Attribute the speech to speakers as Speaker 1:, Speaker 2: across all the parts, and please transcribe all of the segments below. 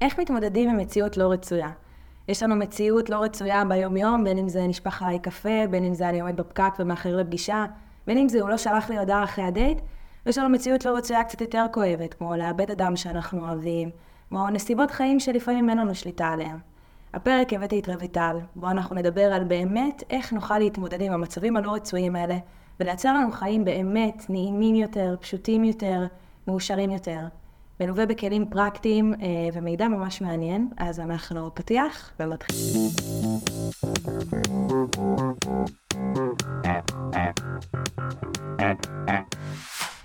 Speaker 1: איך מתמודדים עם מציאות לא רצויה? יש לנו מציאות לא רצויה ביום-יום, בין אם זה נשפך עליי קפה, בין אם זה אני עומד בפקק ומאחר לפגישה, בין אם זה הוא לא שלח לי הודעה אחרי הדייט, ויש לנו מציאות לא רצויה קצת יותר כואבת, כמו לאבד אדם שאנחנו אוהבים, כמו נסיבות חיים שלפעמים אין לנו שליטה עליהם. הפרק הבאתי את רויטל, בו אנחנו נדבר על באמת איך נוכל להתמודד עם המצבים הלא רצויים האלה, ולייצר לנו חיים באמת נעימים יותר, פשוטים יותר, מאושרים יותר. מלווה בכלים פרקטיים אה, ומידע ממש מעניין, אז אנחנו פתיח ומתחילים.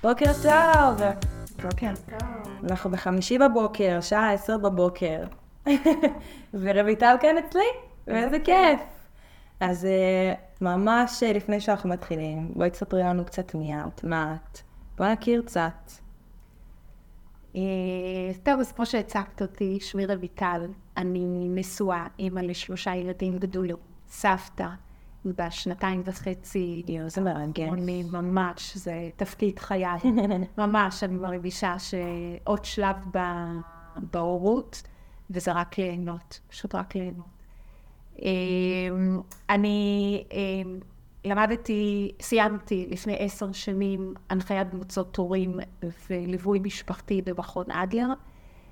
Speaker 1: בוקר טוב!
Speaker 2: בוקר טוב.
Speaker 1: אנחנו בחמישי בבוקר, שעה עשר בבוקר. ורויטל כאן אצלי, ואיזה כיף. אז אה, ממש אה, לפני שאנחנו מתחילים, בואי תספרי לנו קצת מי את, מה את. בואי נכיר קצת.
Speaker 2: אה, טוב, אז כמו שהצגת אותי, שמי רויטל, אני נשואה, אימא לשלושה ילדים גדולים, סבתא, בשנתיים וחצי.
Speaker 1: זה מרגש.
Speaker 2: אני ממש, זה תפקיד חיי. ממש, אני מרגישה שעוד שלב בהורות, וזה רק ליהנות, פשוט רק ליהנות. אמ, אני אמ, למדתי, סיימתי לפני עשר שנים הנחיית קבוצות הורים וליווי משפחתי במכון אדלר,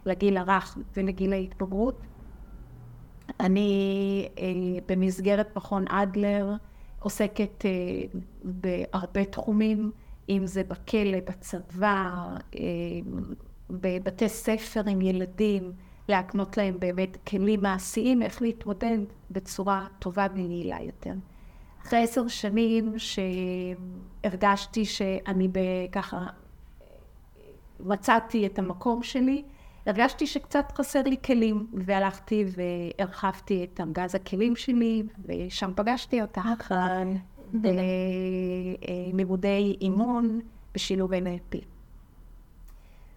Speaker 2: לגיל הרך ולגיל ההתבגרות. אני אה, במסגרת מכון אדלר עוסקת אה, בהרבה תחומים, אם זה בכלא, בצבא, אה, בבתי ספר עם ילדים, להקנות להם באמת כלים מעשיים איך להתמודד בצורה טובה ויעילה יותר. אחרי עשר שנים שהרגשתי שאני ככה מצאתי את המקום שלי, הרגשתי שקצת חסר לי כלים, והלכתי והרחבתי את ארגז הכלים שלי, ושם פגשתי אותך.
Speaker 1: נכון.
Speaker 2: לימודי אימון בשילוב NLP.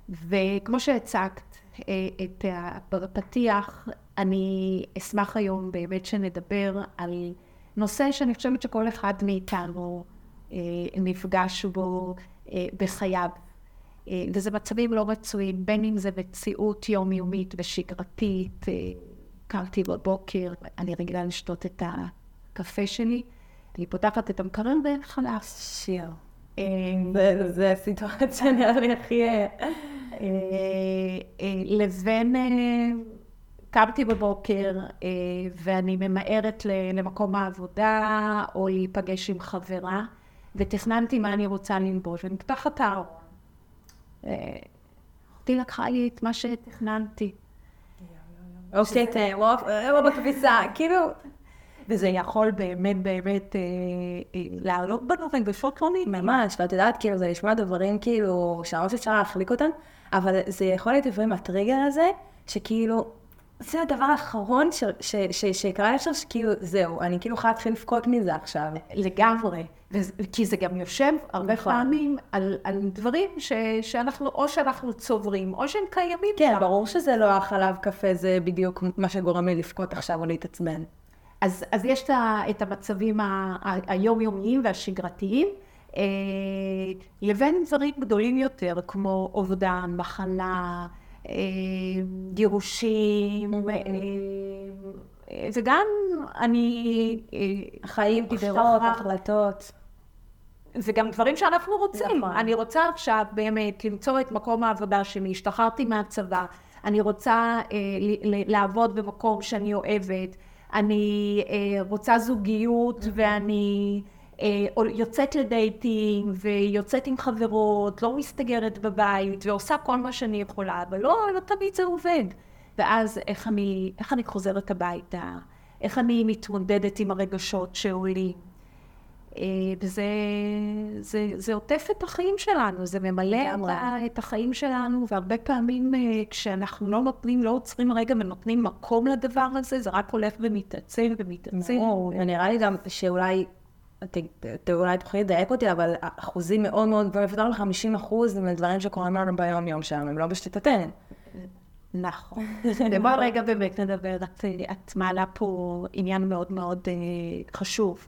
Speaker 2: וכמו שהצגת אה, את הפתיח, אני אשמח היום באמת שנדבר על נושא שאני חושבת שכל אחד מאיתנו אה, נפגש בו אה, בחייו. וזה מצבים לא רצויים, בין אם זה מציאות יומיומית ושגרתית, קמתי בבוקר, אני רגילה לשתות את הקפה שלי, אני פותחת את המקרר וחלף.
Speaker 1: שיר. זה הסיטואציה נראה לי הכי...
Speaker 2: לבין קמתי בבוקר ואני ממהרת למקום העבודה או להיפגש עם חברה ותכננתי מה אני רוצה ללבוש את הארון. אחותי לקחה לי את מה שתכננתי.
Speaker 1: אוקיי, תאמר בכביסה, כאילו...
Speaker 2: וזה יכול באמת באמת לעלות בנו רגשות לא נעימים.
Speaker 1: ממש, ואת יודעת, כאילו, זה נשמע דברים כאילו, שממש אפשר להחליק אותם, אבל זה יכול להיות לפעמים הטריגר הזה, שכאילו, זה הדבר האחרון שקרה אפשר, שכאילו, זהו, אני כאילו יכולה להתחיל לבכות מזה עכשיו.
Speaker 2: לגמרי. כי זה גם יושב הרבה פעמים על, על דברים ש, שאנחנו, או שאנחנו צוברים, או שהם קיימים.
Speaker 1: כן, ברור שזה לא החלב קפה, זה בדיוק מה שגורם לי לבכות עכשיו או להתעצבן.
Speaker 2: אז, אז יש את המצבים היומיומיים והשגרתיים, אה, לבין דברים גדולים יותר, כמו אובדן, מחלה, גירושים, אה, וגם אני...
Speaker 1: חיים, דיברות, החלטות.
Speaker 2: זה גם דברים שאנחנו רוצים.
Speaker 1: נכון.
Speaker 2: אני רוצה עכשיו באמת למצוא את מקום העבודה שלי, השתחררתי מהצבא, אני רוצה אה, לעבוד במקום שאני אוהבת, אני אה, רוצה זוגיות ואני אה, יוצאת לדייטים ויוצאת עם חברות, לא מסתגרת בבית ועושה כל מה שאני יכולה, אבל לא, לא תמיד זה עובד. ואז איך אני, איך אני חוזרת הביתה, איך אני מתמודדת עם הרגשות שעולים. וזה זה, זה עוטף את החיים שלנו, זה ממלא את החיים שלנו, והרבה פעמים כשאנחנו לא נותנים, לא עוצרים רגע ונותנים מקום לדבר הזה, זה רק הולך ומתעצם ומתעצם.
Speaker 1: ונראה לי גם שאולי, אולי תוכלי לדייק אותי, אבל אחוזים מאוד מאוד גבוהים, יותר מ-50 אחוז מדברים שקורים לנו ביום-יום שלנו, הם לא בשליטתנו.
Speaker 2: נכון. ובוא רגע באמת נדבר, את מעלה פה עניין מאוד מאוד חשוב.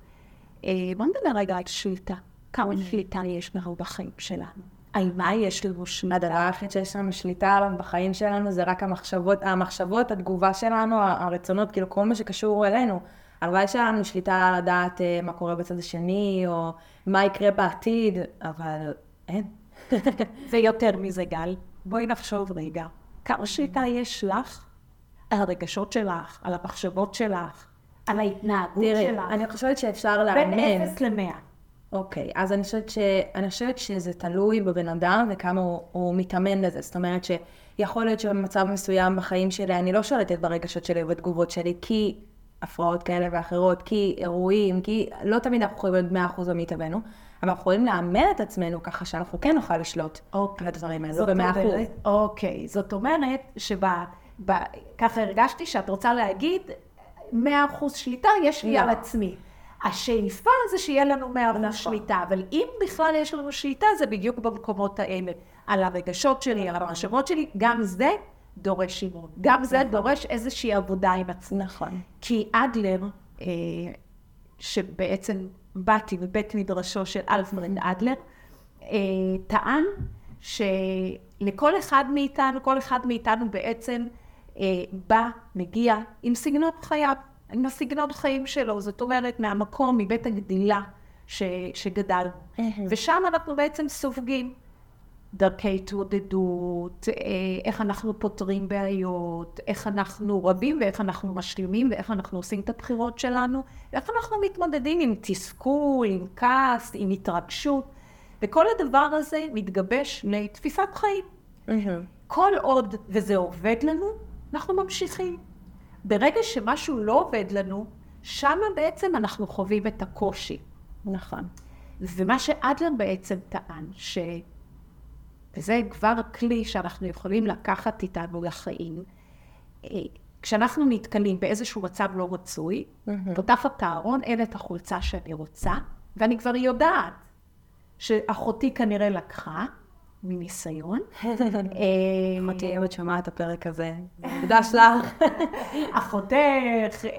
Speaker 2: בוא נדבר רגע על שליטה. כמה שליטה יש לנו בחיים שלנו. על מה יש לנו שליטה?
Speaker 1: הדבר היחיד שיש לנו שליטה עליו בחיים שלנו זה רק המחשבות, המחשבות, התגובה שלנו, הרצונות, כאילו כל מה שקשור אלינו. הלוואי שהיה לנו שליטה לדעת אה, מה קורה בצד השני, או מה יקרה בעתיד, אבל אין.
Speaker 2: זה יותר מזה, גל. בואי נחשוב רגע. כמה שליטה יש לך על הרגשות שלך, על המחשבות שלך, על ההתנהגות
Speaker 1: תראי,
Speaker 2: שלך?
Speaker 1: אני חושבת שאפשר
Speaker 2: בין
Speaker 1: לאמן.
Speaker 2: אפס למאה.
Speaker 1: אוקיי, אז אני חושבת, ש... אני חושבת שזה תלוי בבן אדם וכמה הוא, הוא מתאמן לזה. זאת אומרת שיכול להיות שבמצב מסוים בחיים שלי אני לא שולטת ברגשות שלי ובתגובות שלי, כי הפרעות כאלה ואחרות, כי אירועים, כי לא תמיד אנחנו יכולים להיות מאה אחוז במיטבנו, אבל אנחנו יכולים לאמן את עצמנו ככה שאנחנו כן נוכל לשלוט
Speaker 2: אוקיי.
Speaker 1: על הדברים האלו
Speaker 2: זאת
Speaker 1: במאה אחוז.
Speaker 2: אומרת- אוקיי, זאת אומרת שככה הרגשתי שאת רוצה להגיד, מאה אחוז שליטה יש לי
Speaker 1: לא.
Speaker 2: על עצמי. השאיפה זה שיהיה לנו מאה אחוז
Speaker 1: נכון.
Speaker 2: שליטה, אבל אם בכלל יש לנו שליטה, זה בדיוק במקומות האלה. על הרגשות שלי, על המחשבות שלי, גם זה דורש אימון. גם זה דורש איזושהי עבודה עם עצמי.
Speaker 1: נכון.
Speaker 2: כי אדלר, אה, שבעצם באתי מבית מדרשו של אלפרד אדלר, אה, טען שלכל אחד מאיתנו, כל אחד מאיתנו בעצם אה, בא, מגיע עם סגנון חייו, עם הסגנון חיים שלו, זאת אומרת מהמקום, מבית הגדילה ש, שגדלנו. ושם אנחנו בעצם סופגים דרכי התמודדות, אה, איך אנחנו פותרים בעיות, איך אנחנו רבים ואיך אנחנו משלימים ואיך אנחנו עושים את הבחירות שלנו, ואיך אנחנו מתמודדים עם תסכול, עם כעס, עם התרגשות, וכל הדבר הזה מתגבש לתפיסת חיים. כל עוד וזה עובד לנו, אנחנו ממשיכים. ברגע שמשהו לא עובד לנו, שמה בעצם אנחנו חווים את הקושי.
Speaker 1: נכון.
Speaker 2: ומה שאדלר בעצם טען, ש... וזה כבר כלי שאנחנו יכולים לקחת איתנו לחיים, אה, כשאנחנו נתקלים באיזשהו מצב לא רצוי, פותחת את הארון, אין את החולצה שאני רוצה, ואני כבר יודעת שאחותי כנראה לקחה, מניסיון.
Speaker 1: אם את שומעת את הפרק הזה, מוקדש לך.
Speaker 2: אחותך, אה,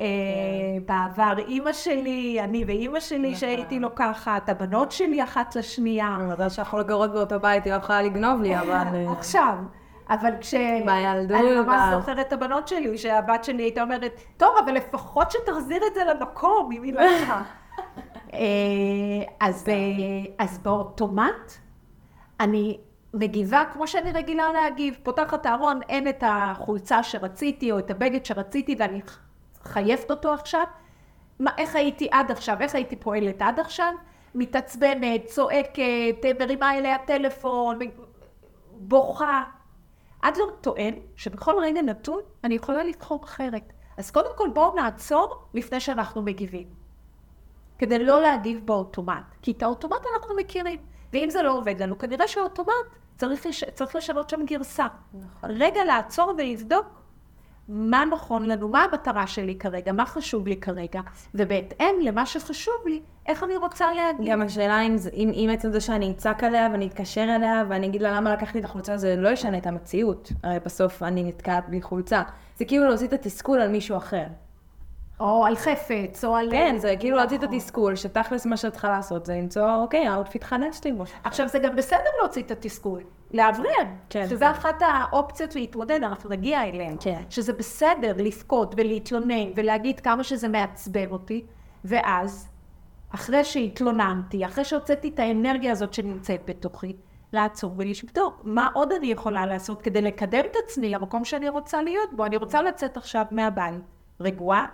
Speaker 2: בעבר אימא שלי, אני ואימא שלי שהייתי לוקחת, הבנות שלי אחת לשנייה.
Speaker 1: מזל שאנחנו לא גרות באותו בית, היא לא יכולה לגנוב לי, אבל... אה,
Speaker 2: עכשיו, אבל כש...
Speaker 1: בילדות,
Speaker 2: אני ממש זוכרת את הבנות שלי, שהבת שלי הייתה אומרת, טוב, אבל לפחות שתחזיר את זה למקום, אם היא אז, אה, אז באוטומט, אני מגיבה כמו שאני רגילה להגיב. פותחת את הארון, אין את החולצה שרציתי, או את הבגד שרציתי, ואני חייבת אותו עכשיו. מה, איך הייתי עד עכשיו, איך הייתי פועלת עד עכשיו? מתעצבנת, צועקת, מרימה אליה טלפון, בוכה. אדלר טוען שבכל רגע נתון אני יכולה לבחור אחרת. אז קודם כל בואו נעצור לפני שאנחנו מגיבים. כדי לא להגיב באוטומט. כי את האוטומט אנחנו מכירים. ואם זה לא עובד לנו, כנראה שהאוטומט צריך, לש... צריך לשנות שם גרסה.
Speaker 1: נכון.
Speaker 2: רגע לעצור ולבדוק מה נכון לנו, מה המטרה שלי כרגע, מה חשוב לי כרגע, ובהתאם למה שחשוב לי, איך אני רוצה להגיב.
Speaker 1: גם השאלה אם, אם, אם עצם זה שאני אצעק עליה ואני אתקשר אליה ואני אגיד לה למה לקחת לי את החולצה, זה לא ישנה את המציאות. הרי בסוף אני נתקעת בלי חולצה. זה כאילו להוציא את התסכול על מישהו אחר.
Speaker 2: או על חפץ, או על...
Speaker 1: כן, זה כאילו להוציא את. התסכול, שתכלס מה שאת צריכה לעשות זה למצוא, אוקיי, ה outfit חדש לי.
Speaker 2: עכשיו, זה גם בסדר להוציא את התסכול, לאוורר,
Speaker 1: כן.
Speaker 2: שזה אחת האופציות להתמודד, אנחנו נגיע אליהן.
Speaker 1: כן.
Speaker 2: שזה בסדר לבכות ולהתלונן ולהגיד כמה שזה מעצבן אותי, ואז, אחרי שהתלוננתי, אחרי שהוצאתי את האנרגיה הזאת שנמצאת בתוכי, לעצור ולבדוק מה עוד אני יכולה לעשות כדי לקדם את עצמי למקום שאני רוצה להיות בו. אני רוצה לצאת עכשיו מהבית רגועה,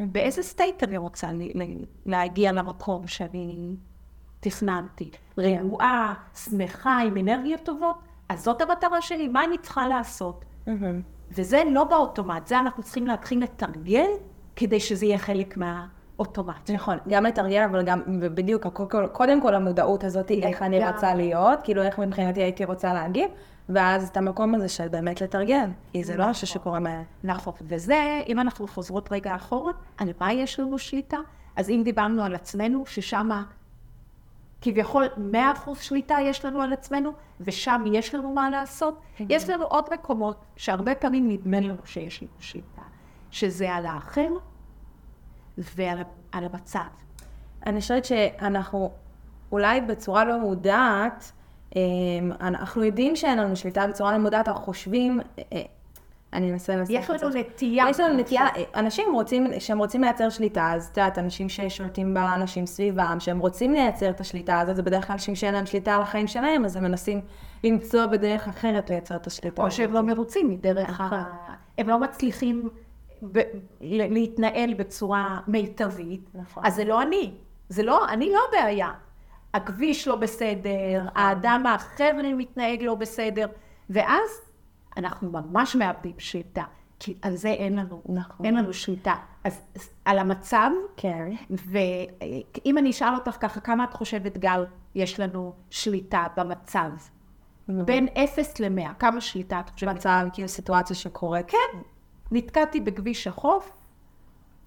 Speaker 2: באיזה סטייט אני רוצה להגיע למקום שאני תכננתי. רגועה, שמחה, עם אנרגיות טובות, אז זאת המטרה שלי, מה אני צריכה לעשות? וזה לא באוטומט, זה אנחנו צריכים להתחיל לתרגל כדי שזה יהיה חלק מהאוטומט.
Speaker 1: נכון, גם לתרגל, אבל גם, ובדיוק, קודם כל, המודעות הזאת איך אני. רוצה להיות, כאילו איך מבחינתי הייתי רוצה להגיב, ואז את המקום הזה של באמת לתרגל, כי זה לא משהו שקורה מהר.
Speaker 2: נכון, וזה, אם אנחנו חוזרות רגע אחורה, על מה יש לנו שליטה? אז אם דיברנו על עצמנו, ששם כביכול 100% שליטה יש לנו על עצמנו, ושם יש לנו מה לעשות, יש לנו עוד מקומות שהרבה פעמים נדמה לנו שיש לנו שליטה, שזה על האחר ועל המצב.
Speaker 1: אני חושבת שאנחנו אולי בצורה לא מודעת, אנחנו יודעים שאין לנו שליטה בצורה לא מודעת, אנחנו חושבים, אה, אה, אני אנסה לנסות.
Speaker 2: יש לנו נטייה.
Speaker 1: יש לנו נטייה, אה, אנשים רוצים, שהם רוצים לייצר שליטה, אז את יודעת, אנשים ששולטים באנשים סביבם, שהם רוצים לייצר את השליטה הזאת, זה בדרך כלל אנשים שאין להם שליטה על החיים שלהם, אז הם מנסים למצוא בדרך אחרת לייצר את השליטה.
Speaker 2: או שהם לא מרוצים מדרך ה...
Speaker 1: נכון.
Speaker 2: הם לא מצליחים ב... להתנהל בצורה מיטבית,
Speaker 1: נכון.
Speaker 2: אז זה לא אני. זה לא, אני לא הבעיה. הכביש לא בסדר. האדם האחר מתנהג לא בסדר, ואז אנחנו ממש מאבדים שליטה, כי על זה אין לנו,
Speaker 1: נכון.
Speaker 2: אין לנו שליטה. אז אז על המצב,
Speaker 1: כן.
Speaker 2: ואם אני אשאל אותך ככה, כמה את חושבת, גל, יש לנו שליטה במצב? בין 0 ל-100, כמה שליטה את חושבת?
Speaker 1: מצב, כאילו סיטואציה שקורית.
Speaker 2: כן, נתקעתי בכביש החוף,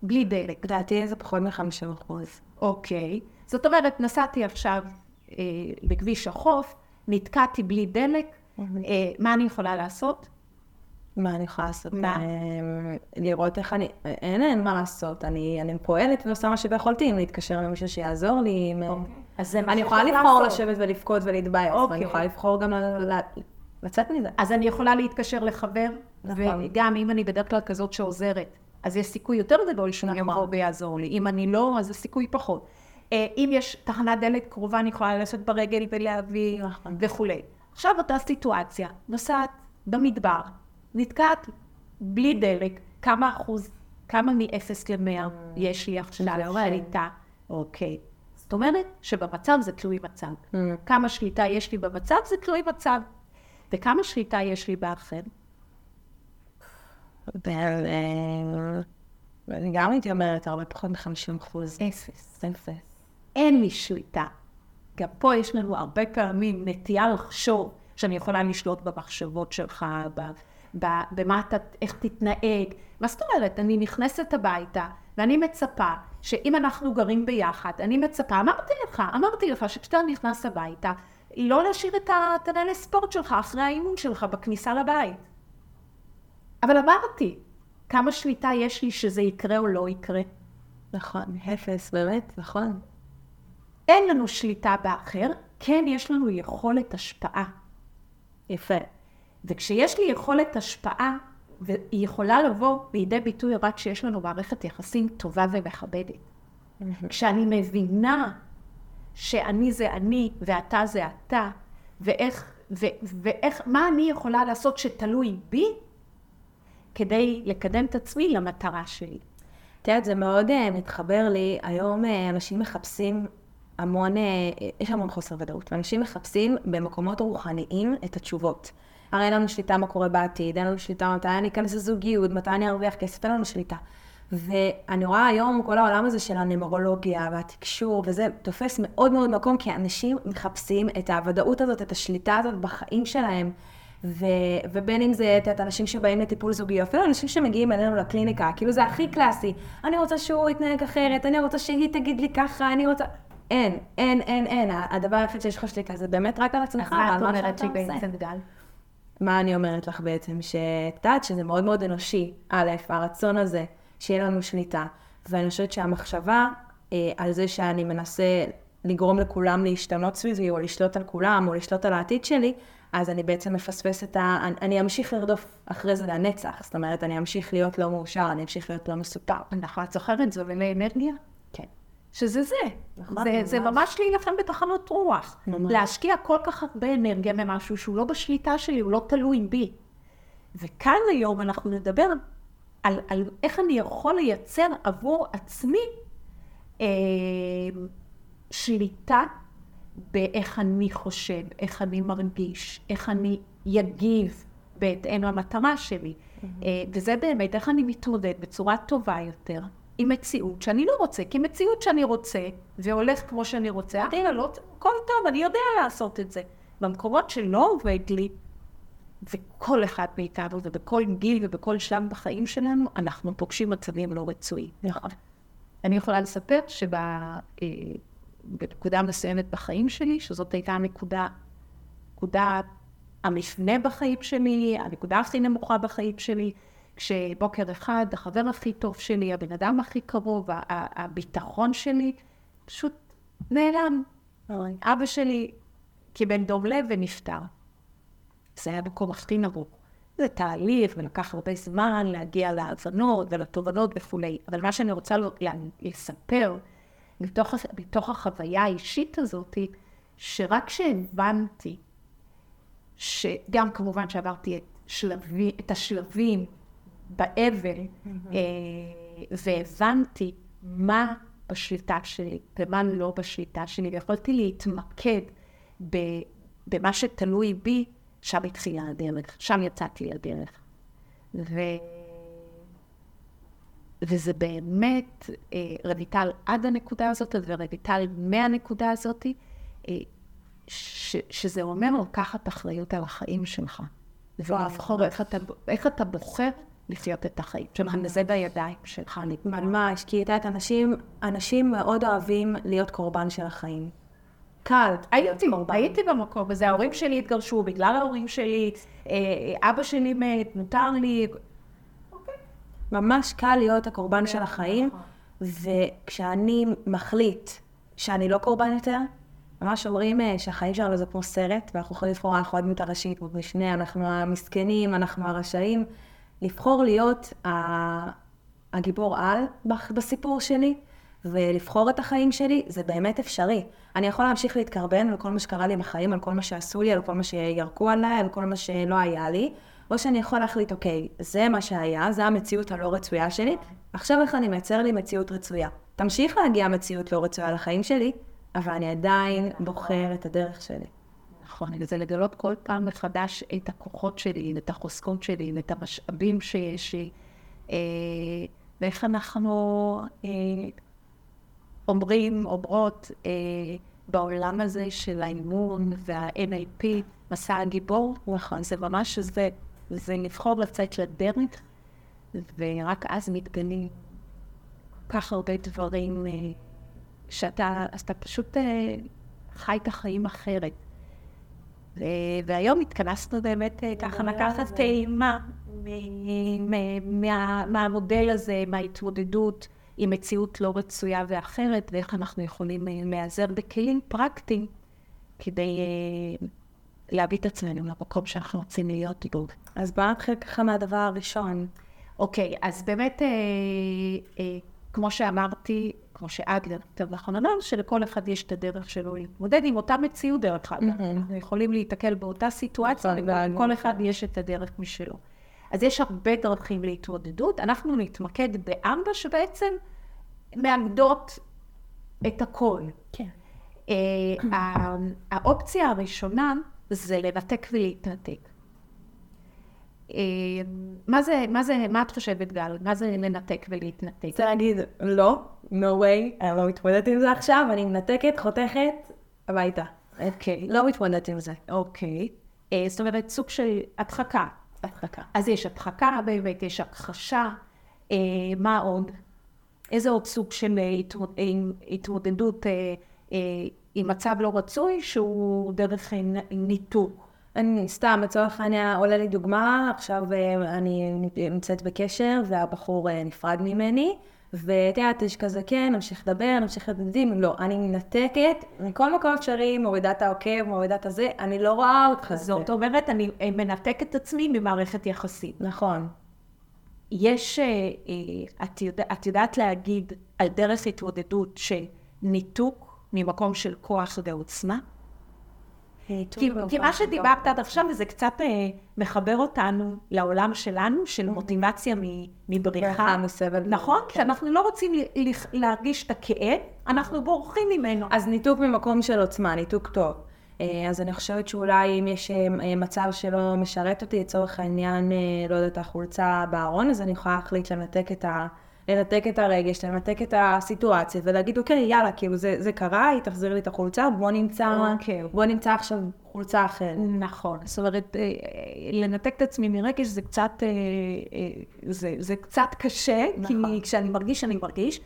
Speaker 2: בלי דלק.
Speaker 1: לדעתי זה פחות מ-50 אחוז.
Speaker 2: אוקיי. זאת אומרת, נסעתי עכשיו אה, בכביש החוף, נתקעתי בלי דלק, אה, מה אני יכולה לעשות?
Speaker 1: מה אני יכולה לעשות?
Speaker 2: מה?
Speaker 1: אה, לראות איך אני... אין, אין מה לעשות. אני, אני פועלת ועושה מה שביכולתי, אם להתקשר למישהו שיעזור לי. אם...
Speaker 2: אז זה מה
Speaker 1: אני יכולה לבחור
Speaker 2: לעשות.
Speaker 1: לשבת ולבכות ולהתבאס,
Speaker 2: אוקיי.
Speaker 1: ואני יכולה לבחור גם ל- ל- לצאת מזה.
Speaker 2: אז אני יכולה להתקשר לחבר,
Speaker 1: נכון.
Speaker 2: וגם אם אני בדרך כלל כזאת שעוזרת, אז יש סיכוי יותר גדול שהוא
Speaker 1: נכון.
Speaker 2: יבוא ויעזור לי. אם אני לא, אז הסיכוי פחות. אה, אם יש תחנת דלק קרובה, אני יכולה ללכת ברגל ולהביא
Speaker 1: נכון.
Speaker 2: וכולי. עכשיו אותה סיטואציה, נוסעת במדבר, נתקעת בלי דלק, כמה אחוז, כמה מ-0 ל-100 יש לי עכשיו. שליטה? אוקיי. זאת אומרת שבמצב זה תלוי מצב.
Speaker 1: Mm.
Speaker 2: כמה שליטה יש לי במצב זה תלוי מצב. וכמה שליטה יש לי באחר?
Speaker 1: אה, ואני גם הייתי אומרת, הרבה פחות מ-50 אחוז.
Speaker 2: אפס.
Speaker 1: אפס.
Speaker 2: אין לי שליטה. גם פה יש לנו הרבה פעמים נטייה לחשוב שאני יכולה לשלוט במחשבות שלך, ב, ב, במה אתה, איך תתנהג. מה זאת אומרת? אני נכנסת הביתה, ואני מצפה שאם אנחנו גרים ביחד, אני מצפה, אמרתי לך, אמרתי לך שכשאתה נכנס הביתה, לא להשאיר את הנהל ספורט שלך אחרי האימון שלך בכניסה לבית. אבל אמרתי, כמה שליטה יש לי שזה יקרה או לא יקרה?
Speaker 1: נכון, אפס, באמת, נכון.
Speaker 2: אין לנו שליטה באחר, כן יש לנו יכולת השפעה.
Speaker 1: יפה.
Speaker 2: וכשיש לי יכולת השפעה, והיא יכולה לבוא לידי ביטוי רק כשיש לנו מערכת יחסים טובה ומכבדת. כשאני מבינה שאני זה אני ואתה זה אתה, ואיך, ו, ואיך, מה אני יכולה לעשות שתלוי בי, כדי לקדם את עצמי למטרה שלי.
Speaker 1: את יודעת, זה מאוד uh, מתחבר לי. היום uh, אנשים מחפשים המון, uh, יש המון חוסר ודאות, ואנשים מחפשים במקומות רוחניים את התשובות. הרי אין לנו שליטה מה קורה בעתיד, אין לנו שליטה מתי אני אכנס לזוגיות, מתי אני ארוויח כסף, אין לנו שליטה. ואני רואה היום כל העולם הזה של הנמרולוגיה והתקשור, וזה תופס מאוד מאוד מקום, כי אנשים מחפשים את הוודאות הזאת, את השליטה הזאת בחיים שלהם. ו, ובין אם זה את יודעת, אנשים שבאים לטיפול זוגי, אפילו אנשים שמגיעים אלינו לקליניקה, כאילו זה הכי קלאסי. אני רוצה שהוא יתנהג אחרת, אני רוצה שהיא תגיד לי ככה, אני רוצה... אין, אין, אין, אין. הדבר היחיד שיש לך שליטה זה באמת רק על עצמך,
Speaker 2: אז מה את
Speaker 1: ועל
Speaker 2: אומרת
Speaker 1: שאתה
Speaker 2: לי
Speaker 1: עושה.
Speaker 2: בעצם, גל?
Speaker 1: מה אני אומרת לך בעצם? שאת יודעת שזה מאוד מאוד אנושי, א', הרצון הזה שיהיה לנו שליטה. ואני חושבת שהמחשבה אה, על זה שאני מנסה לגרום לכולם להשתנות סביבי, או לשלוט על כולם, או לשלוט על העתיד שלי, אז אני בעצם מפספס את ה... אני, אני אמשיך לרדוף אחרי זה לנצח. זאת אומרת, אני אמשיך להיות לא מאושר, אני אמשיך להיות לא מסופר.
Speaker 2: נכון, את זוכרת זוללי אנרגיה?
Speaker 1: כן.
Speaker 2: שזה זה.
Speaker 1: נכון,
Speaker 2: זה, זה
Speaker 1: ממש.
Speaker 2: להילחם בתחנות רוח.
Speaker 1: ממש.
Speaker 2: להשקיע כל כך הרבה אנרגיה במשהו שהוא לא בשליטה שלי, הוא לא תלוי בי. וכאן היום אנחנו נדבר על, על איך אני יכול לייצר עבור עצמי אה, שליטה באיך אני חושב, איך אני מרגיש, איך אני יגיב בהתאם למטרה שלי. אה, וזה באמת איך אני מתמודד בצורה טובה יותר עם מציאות שאני לא רוצה. כי מציאות שאני רוצה, והולך כמו שאני רוצה, תראה, לא, הכל טוב, אני יודע לעשות את זה. במקומות שלא עובד לי, וכל אחד מאיתנו, ובכל גיל ובכל שלב בחיים שלנו, אנחנו פוגשים מצבים לא רצויים.
Speaker 1: נכון.
Speaker 2: אני יכולה לספר שבנקודה מסוימת בחיים שלי, שזאת הייתה הנקודה, נקודה המפנה בחיים שלי, הנקודה הכי נמוכה בחיים שלי, כשבוקר אחד החבר הכי טוב שלי, הבן אדם הכי קרוב, הביטחון שלי, פשוט נעלם. אבא שלי קיבל דום לב ונפטר. זה היה מקום הכי נמוך. זה תהליך, ולקח הרבה זמן להגיע להבנות ולתובנות וכולי. אבל מה שאני רוצה לספר, מתוך, מתוך החוויה האישית הזאת, שרק כשהבנתי, שגם כמובן שעברתי את, שלבי, את השלבים באבל, mm-hmm. אה, והבנתי מה בשליטה שלי ומה לא בשליטה שלי, ויכולתי להתמקד ב, במה שתלוי בי, שם התחילה הדרך, שם יצאתי לדרך. ו... וזה באמת, אה, רויטל עד הנקודה הזאת, ורויטל מהנקודה הזאת, אה, ש, שזה אומר לקחת אחריות על החיים שלך. ולבחור איך אתה, איך אתה בוחר לחיות את החיים. שלך, וזה בידיים שלך.
Speaker 1: ממש, כי את יודעת, אנשים, אנשים מאוד אוהבים להיות קורבן של החיים. קל
Speaker 2: הייתי, הייתי במקום הזה, ההורים שלי התגרשו בגלל ההורים שלי, אה, אבא שלי מת, נותר לי...
Speaker 1: אוקיי. ממש קל להיות הקורבן של החיים, נכון. וכשאני מחליט שאני לא קורבן יותר, ממש אומרים אה, שהחיים שלנו זה כמו סרט, ואנחנו יכולים לבחור, אנחנו הדמות הראשית, משנה, אנחנו המסכנים, אנחנו הרשעים. לבחור להיות הגיבור על בסיפור שלי, ולבחור את החיים שלי, זה באמת אפשרי. אני יכולה להמשיך להתקרבן על כל מה שקרה לי בחיים, על כל מה שעשו לי, על כל מה שירקו עליי, על כל מה שלא היה לי, או שאני יכול להחליט, אוקיי, זה מה שהיה, זה המציאות הלא רצויה שלי, עכשיו איך אני מייצר לי מציאות רצויה. תמשיך להגיע מציאות לא רצויה לחיים שלי, אבל אני עדיין בוחר את הדרך שלי.
Speaker 2: נכון, זה לגלות כל פעם מחדש את הכוחות שלי, את החוזקות שלי, את המשאבים שיש לי, אה, ואיך אנחנו אה, אומרים, אומרות, אה, בעולם הזה של האימון וה-NIP, מסע הגיבור, נכון, זה ממש זה, זה לבחור לצאת לדרך, ורק אז מתגנים כך הרבה דברים שאתה, אז אתה פשוט חי את החיים אחרת. והיום התכנסנו באמת אה, ככה לקחת טעימה מהמודל הזה, מההתמודדות עם מציאות לא רצויה ואחרת, ואיך אנחנו יכולים אה, להיעזר בכלים פרקטיים כדי אה, להביא את עצמנו למקום שאנחנו רוצים להיות בו.
Speaker 1: אז בואו נתחיל ככה מהדבר הראשון.
Speaker 2: אוקיי, אז באמת, כמו שאמרתי, כמו שאדלר יותר נכון אמר, שלכל אחד יש את הדרך שלו להתמודד עם אותה מציאות דרך אגב. אנחנו יכולים להיתקל באותה סיטואציה, ולכל אחד יש את הדרך משלו. אז יש הרבה דרכים להתמודדות. אנחנו נתמקד בארבע שבעצם מאגדות את הכל. כן. אה, האופציה הראשונה זה לנתק ולהתנתק. אה, מה זה, מה זה, מה את חושבת גל? מה זה לנתק ולהתנתק?
Speaker 1: רוצה להגיד, לא, no way, אני לא מתמודדת עם זה עכשיו, אני מנתקת, חותכת, הביתה.
Speaker 2: אוקיי.
Speaker 1: לא מתמודדת עם זה.
Speaker 2: אוקיי. אה, זאת אומרת, סוג של הדחקה.
Speaker 1: הדחקה.
Speaker 2: אז יש הדחקה, באמת יש הכחשה. אה, מה עוד? איזה עוד סוג של התמודדות עם מצב לא רצוי שהוא דרך ניתוק?
Speaker 1: אני סתם, לצורך העניין, עולה לי דוגמה, עכשיו אה, אני נמצאת בקשר והבחור אה, נפרד ממני, ואת יודעת, יש כזה, כן, נמשיך לדבר, נמשיך לדדים, לא, אני מנתקת, מכל מקום אפשרי, מורידה את העוקב, מורידה את הזה, אני לא רואה אותך.
Speaker 2: זאת אומרת, אני אה, מנתקת את עצמי ממערכת יחסית.
Speaker 1: נכון.
Speaker 2: יש, את, יודע, את יודעת להגיד על דרך התמודדות של ניתוק ממקום של כוח ועוצמה? כי, כי מה שדיברת עד עכשיו זה קצת אה, מחבר אותנו לעולם שלנו, של מוטיבציה מבריחה.
Speaker 1: מסבל.
Speaker 2: נכון? כן. שאנחנו לא רוצים להרגיש את הכאב, אנחנו בורחים ממנו.
Speaker 1: אז ניתוק ממקום של עוצמה, ניתוק טוב. אה, אז אני חושבת שאולי אם יש אה, מצב שלא משרת אותי, לצורך העניין, לא יודעת, החולצה בארון, אז אני יכולה להחליט לנתק את ה... לנתק את הרגש, לנתק את הסיטואציה, ולהגיד, אוקיי, יאללה, כאילו, זה, זה קרה, היא תחזיר לי את החולצה, בוא נמצא, אוקיי. בוא נמצא עכשיו חולצה אחרת.
Speaker 2: נכון. זאת אומרת, אה, לנתק את עצמי מרגש זה קצת, אה, אה, זה, זה קצת קשה, נכון. כי כשאני מרגיש, אני מרגיש.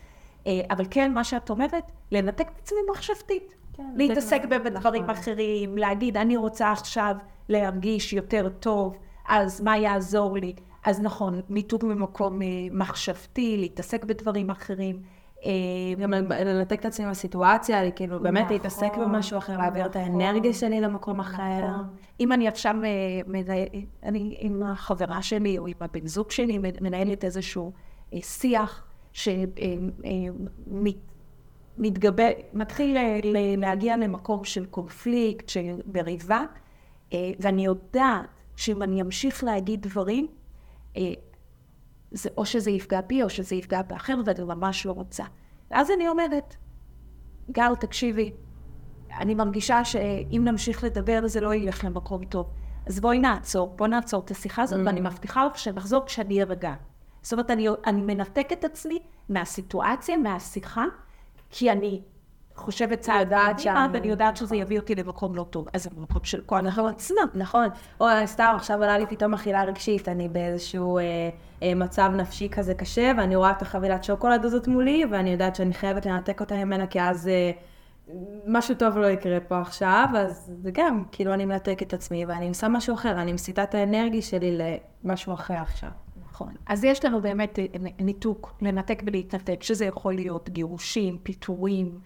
Speaker 2: אבל כן, מה שאת אומרת, לנתק את עצמי מחשבתית. כן, להתעסק בדברים נכון. אחרים, להגיד, אני רוצה עכשיו להרגיש יותר טוב, אז מה יעזור לי? אז נכון, מיתוג ממקום מחשבתי, להתעסק בדברים אחרים. אה,
Speaker 1: גם לנתק את עצמי מהסיטואציה, אני כאילו באמת
Speaker 2: נכון,
Speaker 1: להתעסק במשהו אחר, להעביר את
Speaker 2: נכון.
Speaker 1: האנרגיה שלי למקום אחר.
Speaker 2: נכון. אם אני עכשיו, אה, אני עם החברה שלי או עם הבן זוג שלי מנהלת איזשהו אה, שיח שמתגבר, מתחיל להגיע למקום של קונפליקט, של מריבה, ואני יודעת שאם אני אמשיך להגיד דברים, זה, או שזה יפגע בי או שזה יפגע באחר, ואני ממש לא רוצה. ואז אני אומרת, גל, תקשיבי, אני מרגישה שאם נמשיך לדבר זה לא ילך למקום טוב. אז בואי נעצור, בואי נעצור את השיחה הזאת,
Speaker 1: Mm.
Speaker 2: ואני מבטיחה לך שנחזור כשאני ארגע. זאת אומרת, אני, אני מנתקת את עצמי מהסיטואציה, מהשיחה, כי אני חושבת צעד קדימה, ואני יודעת שזה יביא אותי למקום לא טוב. אז זה במקום של כוח עצמה.
Speaker 1: נכון. או סתם, עכשיו עלה לי פתאום אכילה רגשית, אני באיזשהו אה, אה, מצב נפשי כזה קשה, ואני רואה את החבילת שוקולד הזאת מולי, ואני יודעת שאני חייבת לנתק אותה ממנה, כי אז אה, משהו טוב לא יקרה פה עכשיו, אז זה גם, כאילו אני מנתקת את עצמי, ואני עושה משהו אחר, אני מסיטה את האנרגיה שלי למשהו אחר עכשיו.
Speaker 2: נכון. אז יש לנו באמת ניתוק, לנתק ולהתנתק, שזה יכול להיות גירושים, פיטורים,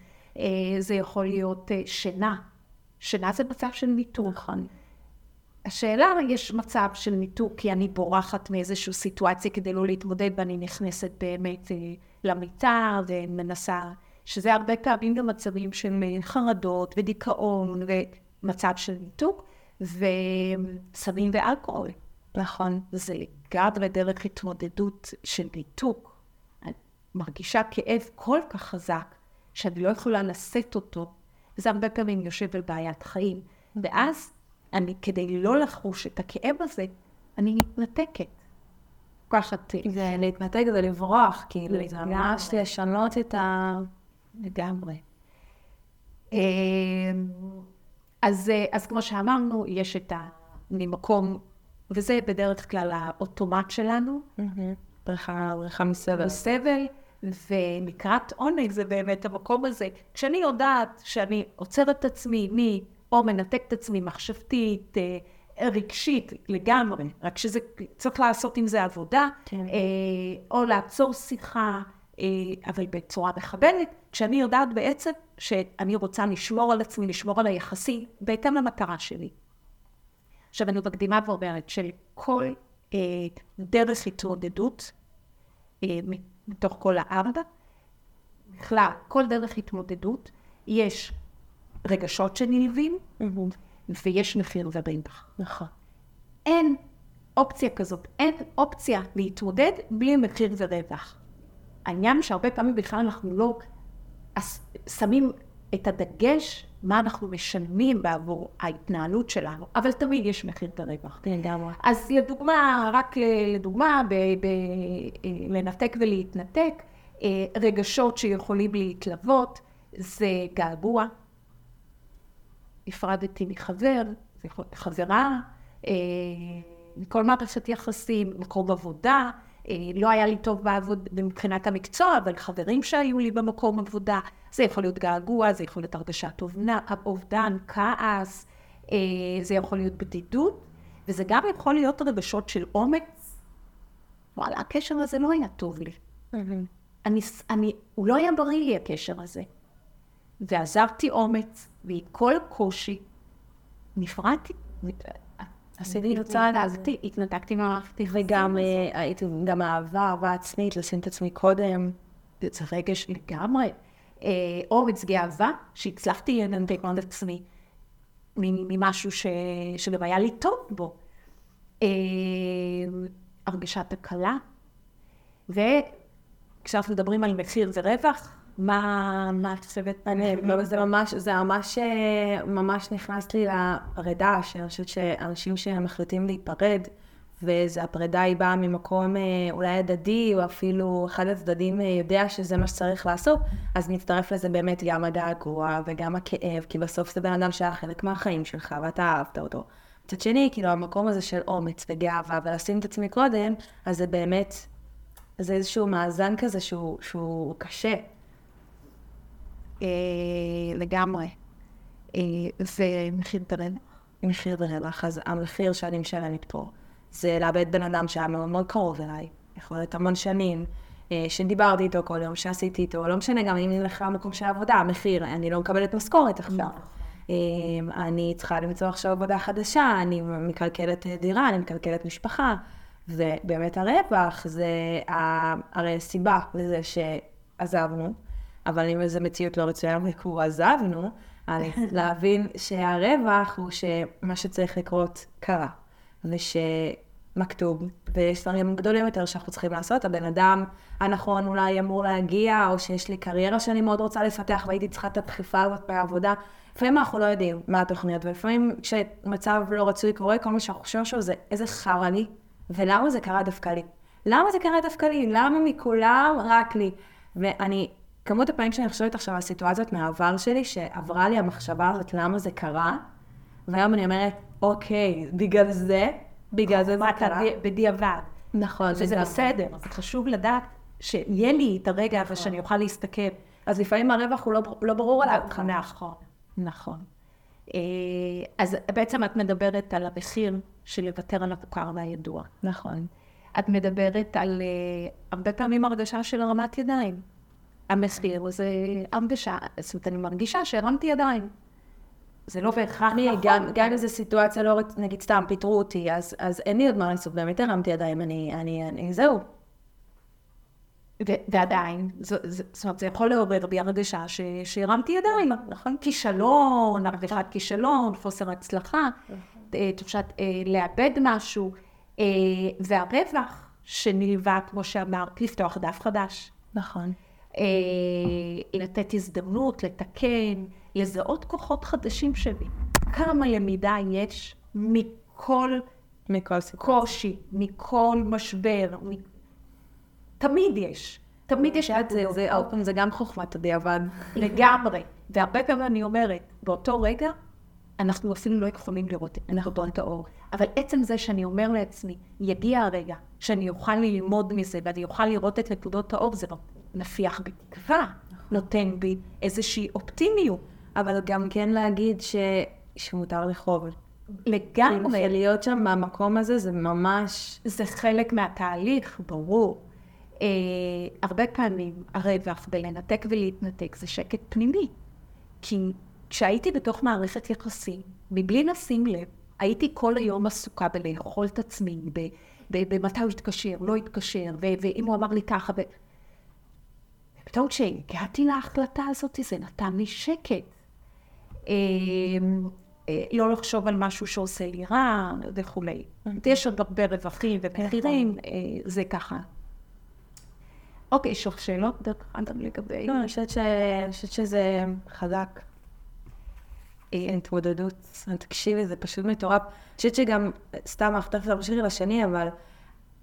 Speaker 2: זה יכול להיות אה, שינה. שינה זה מצב של ניתוק. נכון. השאלה, יש מצב של ניתוק, כי אני בורחת מאיזושהי סיטואציה כדי לא להתמודד, ואני נכנסת באמת אה, למיטה ומנסה, שזה הרבה פעמים גם מצבים של אה, חרדות ודיכאון ומצב של ניתוק, וסמים ואלכוהול.
Speaker 1: נכון.
Speaker 2: זה לגמרי דרך התמודדות של ניתוק. אני מרגישה כאב כל כך חזק, שאני לא יכולה לשאת אותו, וזה הרבה פעמים יושב על בעיית חיים. ואז, אני, כדי לא לחוש את הכאב הזה, אני מתנתקת. ככה את...
Speaker 1: זה להתנתק, זה לברוח, כאילו, זה. ממש לשנות את ה...
Speaker 2: לגמרי. אמ, אז, אז כמו שאמרנו, יש את המקום, וזה בדרך כלל האוטומט שלנו,
Speaker 1: בריכה, בריכה מסבל.
Speaker 2: בסבל, ולקראת עונג זה באמת המקום הזה. כשאני יודעת שאני עוצרת את עצמי מ... או מנתק את עצמי מחשבתית, אה, רגשית לגמרי, רק שזה, צריך לעשות עם זה עבודה,
Speaker 1: כן.
Speaker 2: אה, או לעצור שיחה, אה, אבל בצורה מכבדת, כשאני יודעת בעצם שאני רוצה לשמור על עצמי, לשמור על היחסים, בהתאם למטרה שלי. עכשיו, אני מקדימה ואומרת של כל אה, דרך התמודדות, מתוך כל הארבע, בכלל, כל דרך התמודדות, יש רגשות שנלווים, ויש מחיר ורווח.
Speaker 1: נכון.
Speaker 2: אין אופציה כזאת, אין אופציה להתמודד בלי מחיר ורווח. העניין שהרבה פעמים בכלל אנחנו לא שמים את הדגש מה אנחנו משלמים בעבור ההתנהלות שלנו, אבל תמיד יש מחיר ורווח.
Speaker 1: לגמרי.
Speaker 2: אז לדוגמה, רק לדוגמה, ב, ב, אה, לנתק ולהתנתק, אה, רגשות שיכולים להתלוות זה געגוע, נפרדתי מחבר, חברה, אה, מכל מערכת יחסים, מקום עבודה, לא היה לי טוב בעבוד, מבחינת המקצוע, אבל חברים שהיו לי במקום עבודה, זה יכול להיות געגוע, זה יכול להיות הרגשת אובדן, כעס, אה, זה יכול להיות בדידות, וזה גם יכול להיות רגשות של אומץ. וואלה, הקשר הזה לא היה טוב לי. אני, אני, הוא לא היה בריא לי הקשר הזה. ועזבתי אומץ, ועם כל הקושי, נפרדתי.
Speaker 1: עשיתי הזה.
Speaker 2: התנתקתי, התנתקתי מהמערכת
Speaker 1: וגם. אה, הייתי גם אהבה, אהבה עצמית, לשים את עצמי קודם.
Speaker 2: זה רגש לגמרי. אה, אומץ גאווה, שהצלחתי לנתק את עצמי ממשהו. שגם היה לי טוב בו. אה, הרגשת הקלה. וכשאנחנו מדברים על מחיר ורווח, מה, מה את חושבת?
Speaker 1: אני, זה ממש, זה ממש, אה, ממש נכנס לי לפרידה, שאני חושבת שאנשים שמחליטים להיפרד, וזה הפרידה היא באה ממקום אה, אולי הדדי, או אפילו אחד הצדדים אה, יודע שזה מה שצריך לעשות, אז מצטרף לזה באמת גם הגעגוע וגם הכאב, כי בסוף זה בן אדם שהיה חלק מהחיים שלך, ואתה אהבת אותו. מצד שני, כאילו, המקום הזה של אומץ וגאווה, ולשים את עצמי קודם, אז זה באמת, זה איזשהו מאזן כזה שהוא, שהוא קשה.
Speaker 2: אה, לגמרי. אה, ומחיר ורווח.
Speaker 1: מחיר ורווח, אז המחיר שאני משלמת פה זה לאבד בן אדם שהיה מאוד מאוד קרוב אליי, יכול להיות המון שנים, אה, שדיברתי איתו כל יום, שעשיתי איתו, לא משנה גם אם נלך למקום של עבודה, המחיר, אני לא מקבלת משכורת עכשיו. אה, אני צריכה למצוא עכשיו עבודה חדשה, אני מקלקלת דירה, אני מקלקלת משפחה. ובאמת הרווח זה הרי הסיבה לזה שעזבנו, אבל אם זו מציאות לא רצויה וכו עזבנו, להבין שהרווח הוא שמה שצריך לקרות קרה, ושמכתוב, ויש דברים גדולים יותר שאנחנו צריכים לעשות, הבן אדם הנכון אולי אמור להגיע, או שיש לי קריירה שאני מאוד רוצה לפתח והייתי צריכה את הדחיפה הזאת מהעבודה. לפעמים אנחנו לא יודעים מה התוכניות, ולפעמים כשמצב לא רצוי קורה, כל מה שאנחנו חושבים שהוא זה איזה חרא לי, ולמה זה קרה דווקא לי? למה זה קרה דווקא לי? למה מכולם רק לי? ואני, כמות הפעמים שאני חושבת עכשיו על הסיטואציות מהעבר שלי, שעברה לי המחשבה הזאת למה זה קרה, והיום אני אומרת, אוקיי, בגלל זה, בגלל זה זה קרה.
Speaker 2: בדיעבד.
Speaker 1: נכון, גם-
Speaker 2: בסדר, חשוב לדעת שיהיה לי את הרגע הזה שאני אוכל להסתכל.
Speaker 1: אז לפעמים הרווח הוא לא, לא ברור על ההתחלה.
Speaker 2: נכון, נכון. אה, אז בעצם את מדברת על המחיר של לוותר על המוכר והידוע.
Speaker 1: נכון.
Speaker 2: את מדברת על אה, הרבה פעמים הרגשה של הרמת ידיים. המחיר זה הרגשה, זאת אומרת, אני מרגישה שהרמתי ידיים. זה לא בהכרח נכון.
Speaker 1: גם, גם אם זו סיטואציה לא, רצ- נגיד סתם פיטרו אותי, אז, אז אין לי עוד מה לעשות, באמת הרמתי ידיים, אני, אני, אני, זהו.
Speaker 2: ועדיין, זאת אומרת, זה יכול לעורר בי הרגשה שהרמתי ידיים, נכון? כישלון, הרגשת כישלון, חוסר הצלחה, אה, תחושת אה, לאבד משהו, אה, והרווח שנלווה, כמו שאמרת, לפתוח דף חדש.
Speaker 1: נכון.
Speaker 2: אה, לתת הזדמנות, לתקן, לזהות כוחות חדשים שלי. כמה למידה יש מכל
Speaker 1: מכל סיפור.
Speaker 2: קושי, מכל משבר, מ... תמיד יש. תמיד יש
Speaker 1: שאת, זה, זה, עוד פעם, זה גם חוכמת הדיעבד.
Speaker 2: לגמרי. והרבה פעמים אני אומרת, באותו רגע, אנחנו אפילו לא יכולים לראות את נקודות האור. אבל עצם זה שאני אומר לעצמי, יגיע הרגע שאני אוכל ללמוד מזה ואני אוכל לראות את נקודות האור, זה מפיח בי תקווה, נותן בי איזושהי אופטימיות.
Speaker 1: אבל גם כן להגיד ש... שמותר לחוב.
Speaker 2: לגמרי.
Speaker 1: להיות שם במקום הזה זה ממש...
Speaker 2: זה חלק מהתהליך, ברור. אה, הרבה פעמים הרווח בלנתק ולהתנתק זה שקט פנימי. כי כשהייתי בתוך מערכת יחסים, מבלי לשים לב, הייתי כל היום עסוקה בלאכול את עצמי, במתי הוא התקשר, לא התקשר, ואם הוא אמר לי ככה, ו... ופתאום כשהגעתי להחלטה הזאת, זה נתן לי שקט. אה, אה, לא לחשוב על משהו שעושה לי רע וכולי. יש עוד הרבה רווחים ומחירים, אה, זה ככה. אוקיי, יש לך שאלות דרך אגב לגבי...
Speaker 1: לא, אני חושבת, שזה חזק. אה, התמודדות. תקשיבי, זה פשוט מטורף. אני חושבת שגם, סתם, אנחנו תכף נמשיך לשני, אבל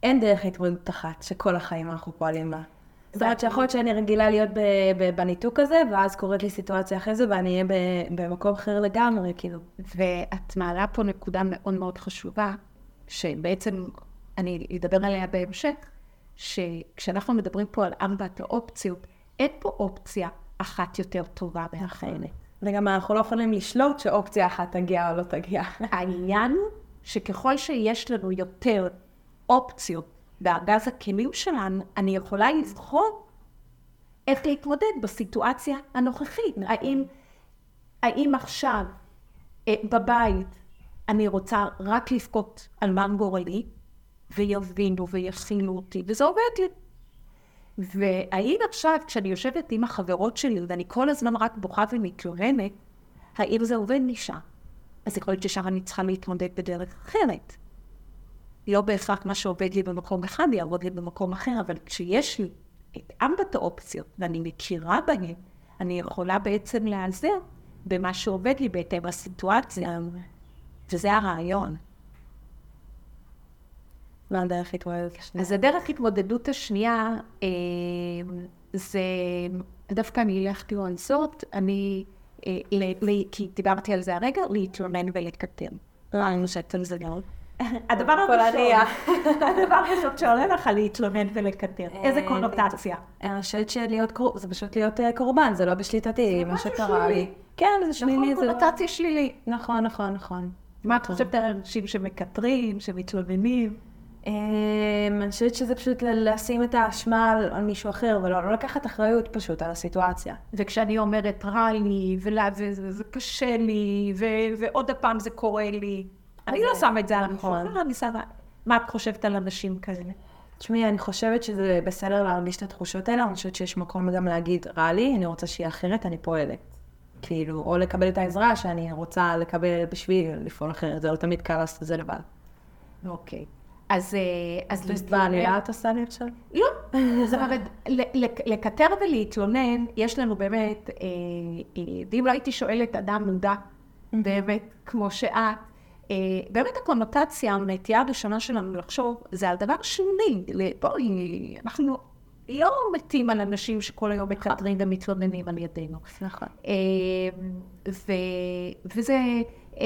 Speaker 1: אין דרך התמודדות אחת שכל החיים אנחנו פועלים בה. זאת אומרת שיכול להיות שאני רגילה להיות בניתוק הזה, ואז קורית לי סיטואציה אחרי זה, ואני אהיה במקום אחר לגמרי, כאילו.
Speaker 2: ואת מעלה פה נקודה מאוד מאוד חשובה, שבעצם אני אדבר עליה בהמשך, שכשאנחנו מדברים פה על ארבעת האופציות, אין פה אופציה אחת יותר טובה מהאחרת.
Speaker 1: וגם אנחנו לא יכולים לשלוט שאופציה אחת תגיע או לא תגיע.
Speaker 2: העניין הוא שככל שיש לנו יותר אופציות בארגז הכלים שלנו, אני יכולה לבחור איך להתמודד בסיטואציה הנוכחית. האם, האם עכשיו אה, בבית אני רוצה רק לבכות על מה גורלי, ויבינו ויכילו אותי, וזה עובד לי. והאם עכשיו, כשאני יושבת עם החברות שלי, ואני כל הזמן רק בוכה ומתלוננת, האם זה עובד לי שם? אז יכול להיות ששם אני צריכה להתמודד בדרך אחרת. לא בהכרח מה שעובד לי במקום אחד יעבוד לי במקום אחר, אבל כשיש לי את ארבעת האופציות ואני מכירה בהן, אני יכולה בעצם להיעזר במה שעובד לי בהתאם לסיטואציה, וזה הרעיון.
Speaker 1: מה הדרך להתמודד השנייה?
Speaker 2: אז הדרך התמודדות השנייה, אה, זה דווקא אני אלך תראו על זאת, אני, אה, ל, ל, כי דיברתי על זה הרגע, להתלונן ולקטר.
Speaker 1: לא, אני חושבת על זה גם.
Speaker 2: הדבר הראשון. הדבר הראשון שעולה לך להתלונן ולקטר. איזה קונוטציה.
Speaker 1: אני חושבת שלהיות קורבן, זה פשוט להיות אה, קורבן, זה לא בשליטתי, מה שקרה
Speaker 2: שלילי.
Speaker 1: לי. כן, זה שלילי,
Speaker 2: נכון,
Speaker 1: זה לא...
Speaker 2: קונוטציה שלילית.
Speaker 1: נכון, נכון, נכון.
Speaker 2: מה את חושבת על אנשים שמקטרים, שמתלוננים?
Speaker 1: אמ, אני חושבת שזה פשוט לשים את האשמה על, מישהו אחר, ולא לא לקחת אחריות פשוט על הסיטואציה.
Speaker 2: וכשאני אומרת רע לי, וזה זה קשה לי, ועוד פעם זה קורה לי, אני לא שמה את זה על
Speaker 1: נכון.
Speaker 2: אחר, אני שמה... מה את חושבת על אנשים כאלה?
Speaker 1: תשמעי, אני חושבת שזה בסדר להרגיש את התחושות האלה, אני חושבת שיש מקום גם להגיד, רע לי, אני רוצה שיהיה אחרת, אני פועלת. כאילו, או לקבל את העזרה שאני רוצה לקבל בשביל לפעול אחרת, זה לא תמיד קל לעשות את זה לבד.
Speaker 2: אוקיי. אז... אה, אז
Speaker 1: בעלילה את עושה לי עכשיו?
Speaker 2: לא, זאת אומרת, לקטר ולהתלונן, יש לנו באמת, אה, אה, ואם לא הייתי שואלת אדם מודע, באמת, כמו שאת, באמת הקונוטציה, הנטייה הראשונה שלנו לחשוב, זה על דבר שולי. ל- בואי, אנחנו לא מתים על אנשים שכל היום מקטרים ומתלוננים על ידינו.
Speaker 1: נכון.
Speaker 2: אה, ו, וזה, אה,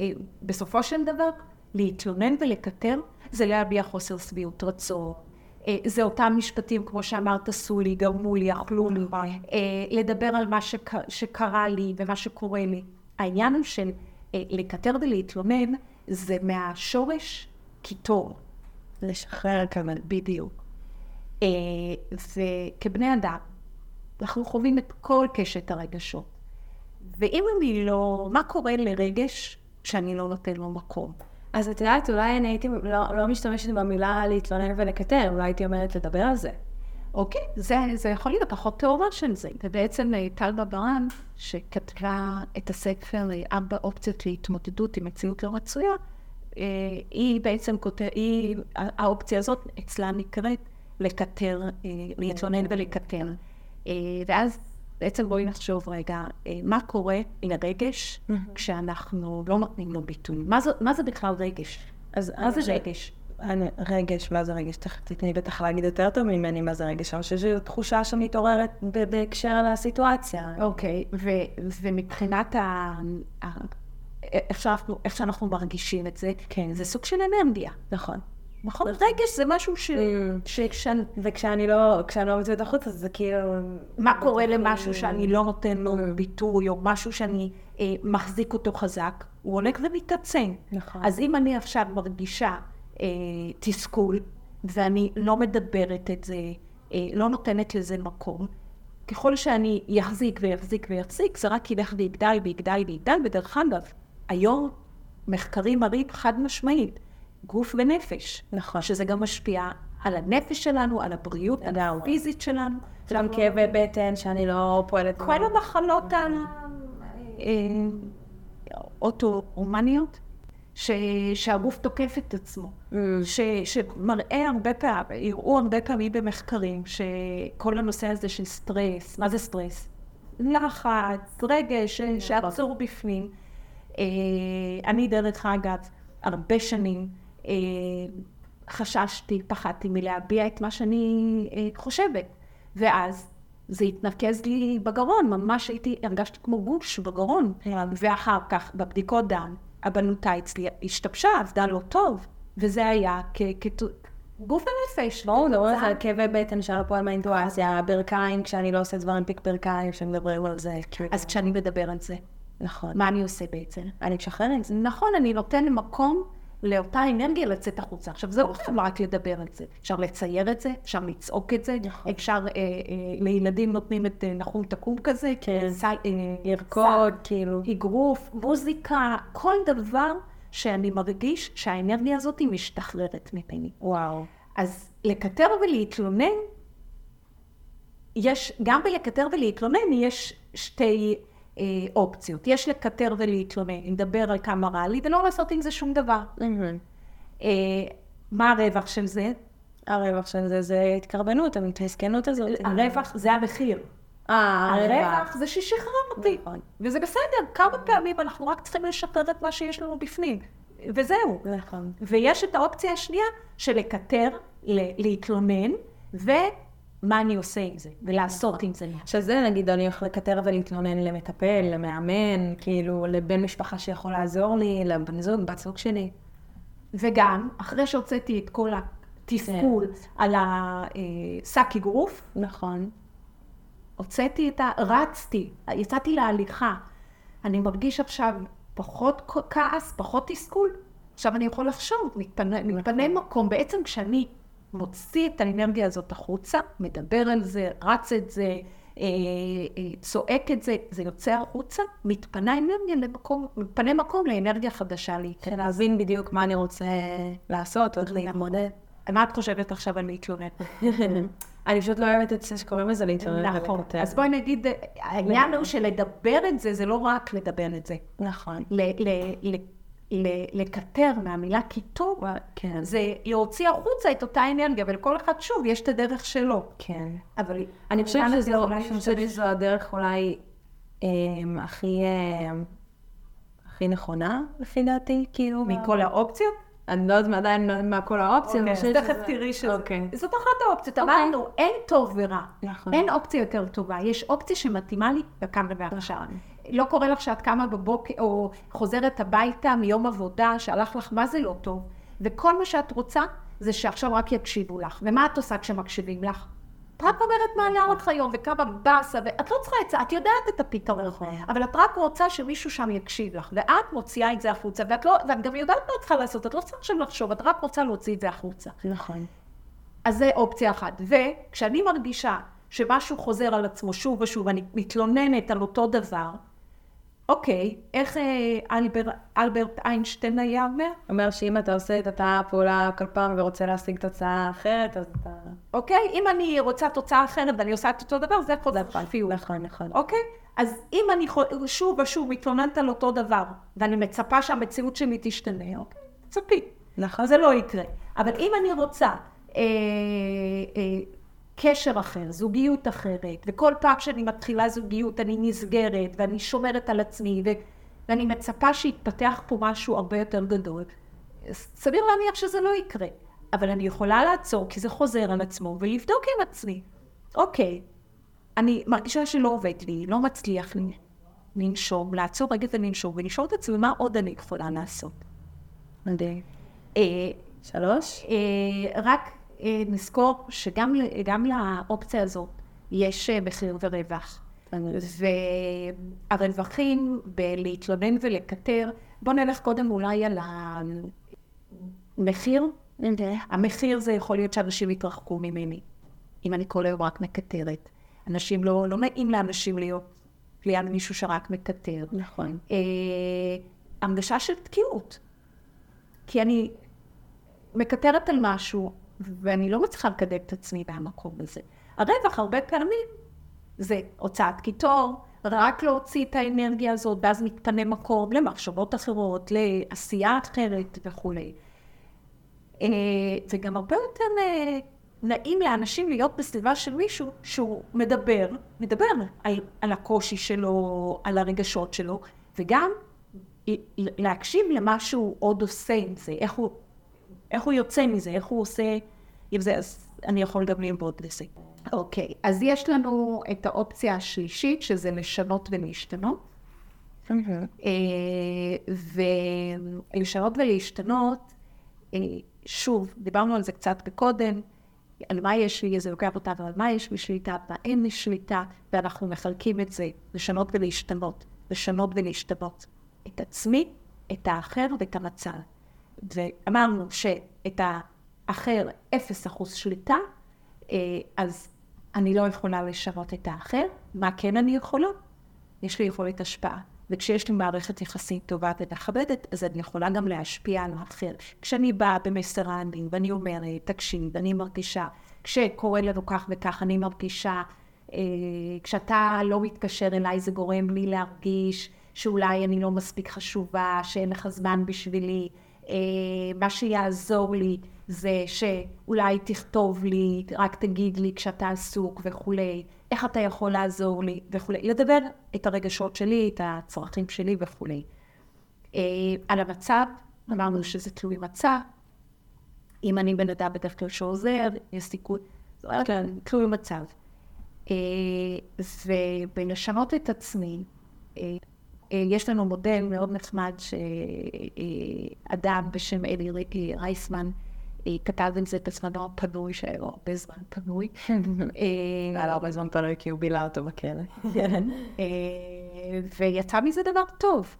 Speaker 2: אה, בסופו של דבר, להתלונן ולקטר, זה להביע חוסר שביעות רצון. אה, זה אותם משפטים, כמו שאמרת, עשו לי, גרמו לי, אכלו לי. אה, לדבר על מה שק, שקרה לי ומה שקורה לי. העניין הוא של אה, לקטר ולהתלונן, זה מהשורש קיטור.
Speaker 1: לשחרר כמה.
Speaker 2: בדיוק. אה, וכבני אדם, אנחנו חווים את כל קשת הרגשות. ואם אני לא, מה קורה לרגש שאני לא נותן לו מקום?
Speaker 1: אז את יודעת, אולי אני הייתי לא, לא משתמשת במילה להתלונן ולקטר, אולי הייתי אומרת לדבר על זה.
Speaker 2: אוקיי, זה, זה יכול להיות אחות טהורה של זה. ובעצם אה, טל בברן, שכתבה את הספר אה, ארבע אופציות להתמודדות עם מציאות לא רצויה, אה, היא בעצם כותבת, היא, האופציה הזאת אצלה נקראת לקטר, להתלונן ולקטר. ואז בעצם בואי נחשוב רגע, מה קורה עם הרגש כשאנחנו לא נותנים לו ביטוי? מה זה, מה זה בכלל רגש?
Speaker 1: אז
Speaker 2: מה זה רגש?
Speaker 1: אני, רגש, מה זה רגש? תכף תתני בטח להגיד יותר טוב ממני מה זה רגש, חושבת שזו תחושה שמתעוררת בהקשר לסיטואציה.
Speaker 2: אוקיי, ומבחינת ה... איך שאנחנו, איך שאנחנו מרגישים את זה,
Speaker 1: כן.
Speaker 2: זה סוג של אנרגיה.
Speaker 1: נכון.
Speaker 2: נכון? רגש זה משהו ש... שכשאני...
Speaker 1: וכשאני לא, כשאני לא מוצאת החוצה, זה כאילו...
Speaker 2: מה קורה למשהו שאני לא נותן לו ביטוי, או משהו שאני אה, מחזיק אותו חזק, הוא הולך ומתעצם.
Speaker 1: נכון.
Speaker 2: אז אם אני עכשיו מרגישה אה, תסכול, ואני לא מדברת את זה, אה, לא נותנת לזה מקום, ככל שאני יחזיק ויחזיק ויחזיק, זה רק ילך ויגדל ויגדל ויגדל, ודרך אגב, היום מחקרים מראים חד משמעית, גוף ונפש.
Speaker 1: נכון.
Speaker 2: שזה גם משפיע על הנפש שלנו, על הבריאות
Speaker 1: לגמרי.
Speaker 2: הפיזית שלנו.
Speaker 1: גם כאבי בטן שאני לא פועלת...
Speaker 2: כל המחלות האוטו-הומניות, שהגוף תוקף את עצמו, ש, שמראה הרבה פעמים, הראו הרבה פעמים במחקרים, שכל הנושא הזה של סטרס, מה זה סטרס? לחץ, רגש ש- שעצור בפנים. אה, אני דרך אגב, הרבה שנים אה, חששתי, פחדתי מלהביע את מה שאני אה, חושבת. ואז זה התנקז לי בגרון, ממש הייתי, הרגשתי כמו גוש בגרון. ואחר כך, בבדיקות דם, הבנותה אצלי השתבשה, עבדה לא טוב, וזה היה כ... כ- גוף ונפש.
Speaker 1: ברור, מדברים על
Speaker 2: זה-
Speaker 1: זה, כאבי בטן, אפשר לפועל מהאינטואציה, ברכיים, כשאני לא עושה דברים פיק ברכיים, שמדברים על זה. כאילו.
Speaker 2: אז כשאני מדבר על זה,
Speaker 1: נכון.
Speaker 2: מה אני עושה בעצם?
Speaker 1: אני משחררת.
Speaker 2: נכון, אני נותן מקום לאותה אנרגיה לצאת החוצה. עכשיו, זה לא חייב רק לדבר על זה. אפשר לצייר את זה, אפשר לצעוק את זה,
Speaker 1: נכון.
Speaker 2: אפשר, אה, אה, לילדים נותנים את אה, נחום תקום כזה,
Speaker 1: כן.
Speaker 2: סי- אה,
Speaker 1: לרקוד, כאילו.
Speaker 2: אגרוף, מוזיקה, כל דבר שאני מרגיש שהאנרגיה הזאת היא משתחררת ממני.
Speaker 1: וואו.
Speaker 2: אז לקטר ולהתלונן, יש, גם בלקטר ולהתלונן יש שתי אופציות. יש לקטר ולהתלונן, לדבר על כמה רע לי ולא לעשות עם זה שום דבר. אה, מה הרווח של זה?
Speaker 1: הרווח של זה זה התקרבנות, המתעסקנות הזאת.
Speaker 2: הרווח זה המחיר.
Speaker 1: אה,
Speaker 2: הרווח זה ששחררתי.
Speaker 1: נכון.
Speaker 2: וזה בסדר, כמה פעמים אנחנו רק צריכים לשחרר את מה שיש לנו בפנים. וזהו.
Speaker 1: נכון.
Speaker 2: ויש את האופציה השנייה של לקטר, להתלונן, ומה אני עושה עם זה, ולעשות עם זה.
Speaker 1: עכשיו זה נגיד אני הולך לקטר ולהתלונן למטפל, למאמן, כאילו לבן משפחה שיכול לעזור לי, לבן זוג, בת זוג שלי.
Speaker 2: וגם, אחרי שהוצאתי את כל התסכול על השק אגרוף,
Speaker 1: נכון.
Speaker 2: הוצאתי את ה... רצתי, יצאתי להליכה. אני מרגיש עכשיו פחות כעס, פחות תסכול. עכשיו אני יכול לחשוב, מתפנה, מתפנה מקום, בעצם כשאני מוציא את האנרגיה הזאת החוצה, מדבר על זה, רץ את זה, אה, אה, צועק את זה, זה יוצא החוצה, מתפנה אנרגיה למקום, מתפנה מקום לאנרגיה חדשה לי.
Speaker 1: כן, להבין בדיוק מה אני רוצה לעשות, איך להתמודד.
Speaker 2: מה את חושבת עכשיו על להתלונן?
Speaker 1: אני פשוט לא אוהבת את זה שקוראים לזה להתלונן
Speaker 2: נכון. אז בואי נגיד, העניין הוא שלדבר את זה, זה לא רק לדבר את זה.
Speaker 1: נכון.
Speaker 2: לקטר מהמילה קיטור,
Speaker 1: כן.
Speaker 2: זה להוציא החוצה את אותה אנרגיה, ולכל אחד שוב יש את הדרך שלו.
Speaker 1: כן.
Speaker 2: אבל
Speaker 1: אני חושבת שזו,
Speaker 2: להשתמש-
Speaker 1: שזו הדרך אולי אמ, הכי, אמ, הכי נכונה, לפי דעתי, כאילו.
Speaker 2: מכל האופציות?
Speaker 1: אני לא יודעת עדיין לא מה כל האופציות. חושבת
Speaker 2: תכף תראי שזה.
Speaker 1: אוקיי.
Speaker 2: זאת אחת האופציות.
Speaker 1: אוקיי.
Speaker 2: אמרנו, אין טוב ורע.
Speaker 1: נכון.
Speaker 2: אין אופציה יותר טובה. יש אופציה שמתאימה לי וכאן ועכשיו.
Speaker 1: נכון.
Speaker 2: לא קורה לך שאת קמה בבוקר, או חוזרת הביתה מיום עבודה, שהלך לך מה זה לא טוב, וכל מה שאת רוצה זה שעכשיו רק יקשיבו לך. ומה את עושה כשמקשיבים לך? את רק אומרת מה עלה לך היום, וכמה באסה, ואת לא צריכה עצה, את יודעת את הפתרון,
Speaker 1: נכון.
Speaker 2: אבל את רק רוצה שמישהו שם יקשיב לך, ואת מוציאה את זה החוצה, ואת, לא, ואת גם יודעת מה את צריכה לעשות, את לא צריכה עכשיו לחשוב, את רק רוצה להוציא את זה החוצה.
Speaker 1: נכון.
Speaker 2: אז זה אופציה אחת. וכשאני מרגישה שמשהו חוזר על עצמו שוב ושוב, אני מתלוננת על אותו דבר, אוקיי, איך אה, אלבר, אלברט איינשטיין היה אומר?
Speaker 1: אומר שאם אתה עושה את אותה פעולה כל פעם ורוצה להשיג תוצאה אחרת, אז אתה...
Speaker 2: אוקיי? אם אני רוצה תוצאה אחרת ואני עושה את אותו דבר, זה חוזר שפיות.
Speaker 1: נכון, נכון.
Speaker 2: אוקיי? אז אם אני חו- שוב ושוב מתלוננת על אותו דבר, ואני מצפה שהמציאות שלי תשתנה, אוקיי? צפי.
Speaker 1: נכון.
Speaker 2: זה לא יקרה. אבל אם אני רוצה אה, אה, קשר אחר, זוגיות אחרת, וכל פעם שאני מתחילה זוגיות אני נסגרת, ואני שומרת על עצמי, ו, ואני מצפה שיתפתח פה משהו הרבה יותר גדול, סביר להניח שזה לא יקרה. אבל אני יכולה לעצור, כי זה חוזר על עצמו, ולבדוק עם עצמי. אוקיי, אני מרגישה שלא עובד לי, לא מצליח לי לנשום, לעצור רגע ולנשום, ולשאול את עצמי מה עוד אני יכולה לעשות.
Speaker 1: מדהים.
Speaker 2: אה,
Speaker 1: שלוש?
Speaker 2: אה, רק נזכור שגם לאופציה הזאת יש אה, מחיר ורווח. והרווחים בלהתלונן ולקטר, בואו נלך קודם אולי על המחיר. המחיר זה יכול להיות שאנשים יתרחקו ממני, אם אני כל היום רק מקטרת. אנשים לא, לא נעים לאנשים להיות ליד מישהו שרק מקטר.
Speaker 1: נכון.
Speaker 2: אה, הרגשה של תקיעות. כי אני מקטרת על משהו, ואני לא מצליחה לקדם את עצמי מהמקום הזה. הרווח הרבה פעמים זה הוצאת קיטור, רק להוציא את האנרגיה הזאת, ואז מתפנה מקום למחשבות אחרות, לעשייה אחרת וכולי. אה, זה גם הרבה יותר אה, נעים לאנשים להיות בסביבה של מישהו שהוא מדבר, מדבר על, על הקושי שלו, על הרגשות שלו, וגם להקשיב למה שהוא עוד עושה עם זה, איך הוא, איך הוא יוצא מזה, איך הוא עושה עם זה, אז אני יכול גם ללמוד לזה. אוקיי, אז יש לנו את האופציה השלישית, שזה לשנות ולהשתנות. אה, ולשנות ולהשתנות, אה, שוב, דיברנו על זה קצת קודם, על מה יש לי, זה לוקח אותנו על מה יש לי שליטה, מה אין לי שליטה, ואנחנו מחלקים את זה, לשנות ולהשתנות, לשנות ולהשתנות. את עצמי, את האחר ואת המצב. ואמרנו שאת האחר אפס אחוז שליטה, אה, אז אני לא יכולה לשנות את האחר. מה כן אני יכולה? יש לי יכולת השפעה. וכשיש לי מערכת יחסים טובה ומכבדת, אז אני יכולה גם להשפיע על האחר. כשאני באה במסר העני, ואני אומרת, תקשיב, אני מרגישה, כשקורה לנו כך וכך, אני מרגישה, אה, כשאתה לא מתקשר אליי, זה גורם לי להרגיש שאולי אני לא מספיק חשובה, שאין לך זמן בשבילי. אה, מה שיעזור לי זה שאולי תכתוב לי, רק תגיד לי כשאתה עסוק וכולי, איך אתה יכול לעזור לי וכולי. לדבר את הרגשות שלי, את הצרכים שלי וכולי. אה, על המצב, אמרנו שזה תלוי מצב. אם אני בן אדם בדרך כלל שעוזר, יש סיכוי, זאת אומרת,
Speaker 1: כן.
Speaker 2: תלוי מצב. אה, ובלשנות את עצמי, יש לנו מודל מאוד נחמד שאדם בשם אלי אה, רייסמן אה, כתב את זה בזמנו הפנוי, שהיה לו הרבה זמן פנוי.
Speaker 1: היה לו הרבה זמן פנוי כי הוא בילה אותו בכלא.
Speaker 2: אה, ויצא מזה דבר טוב.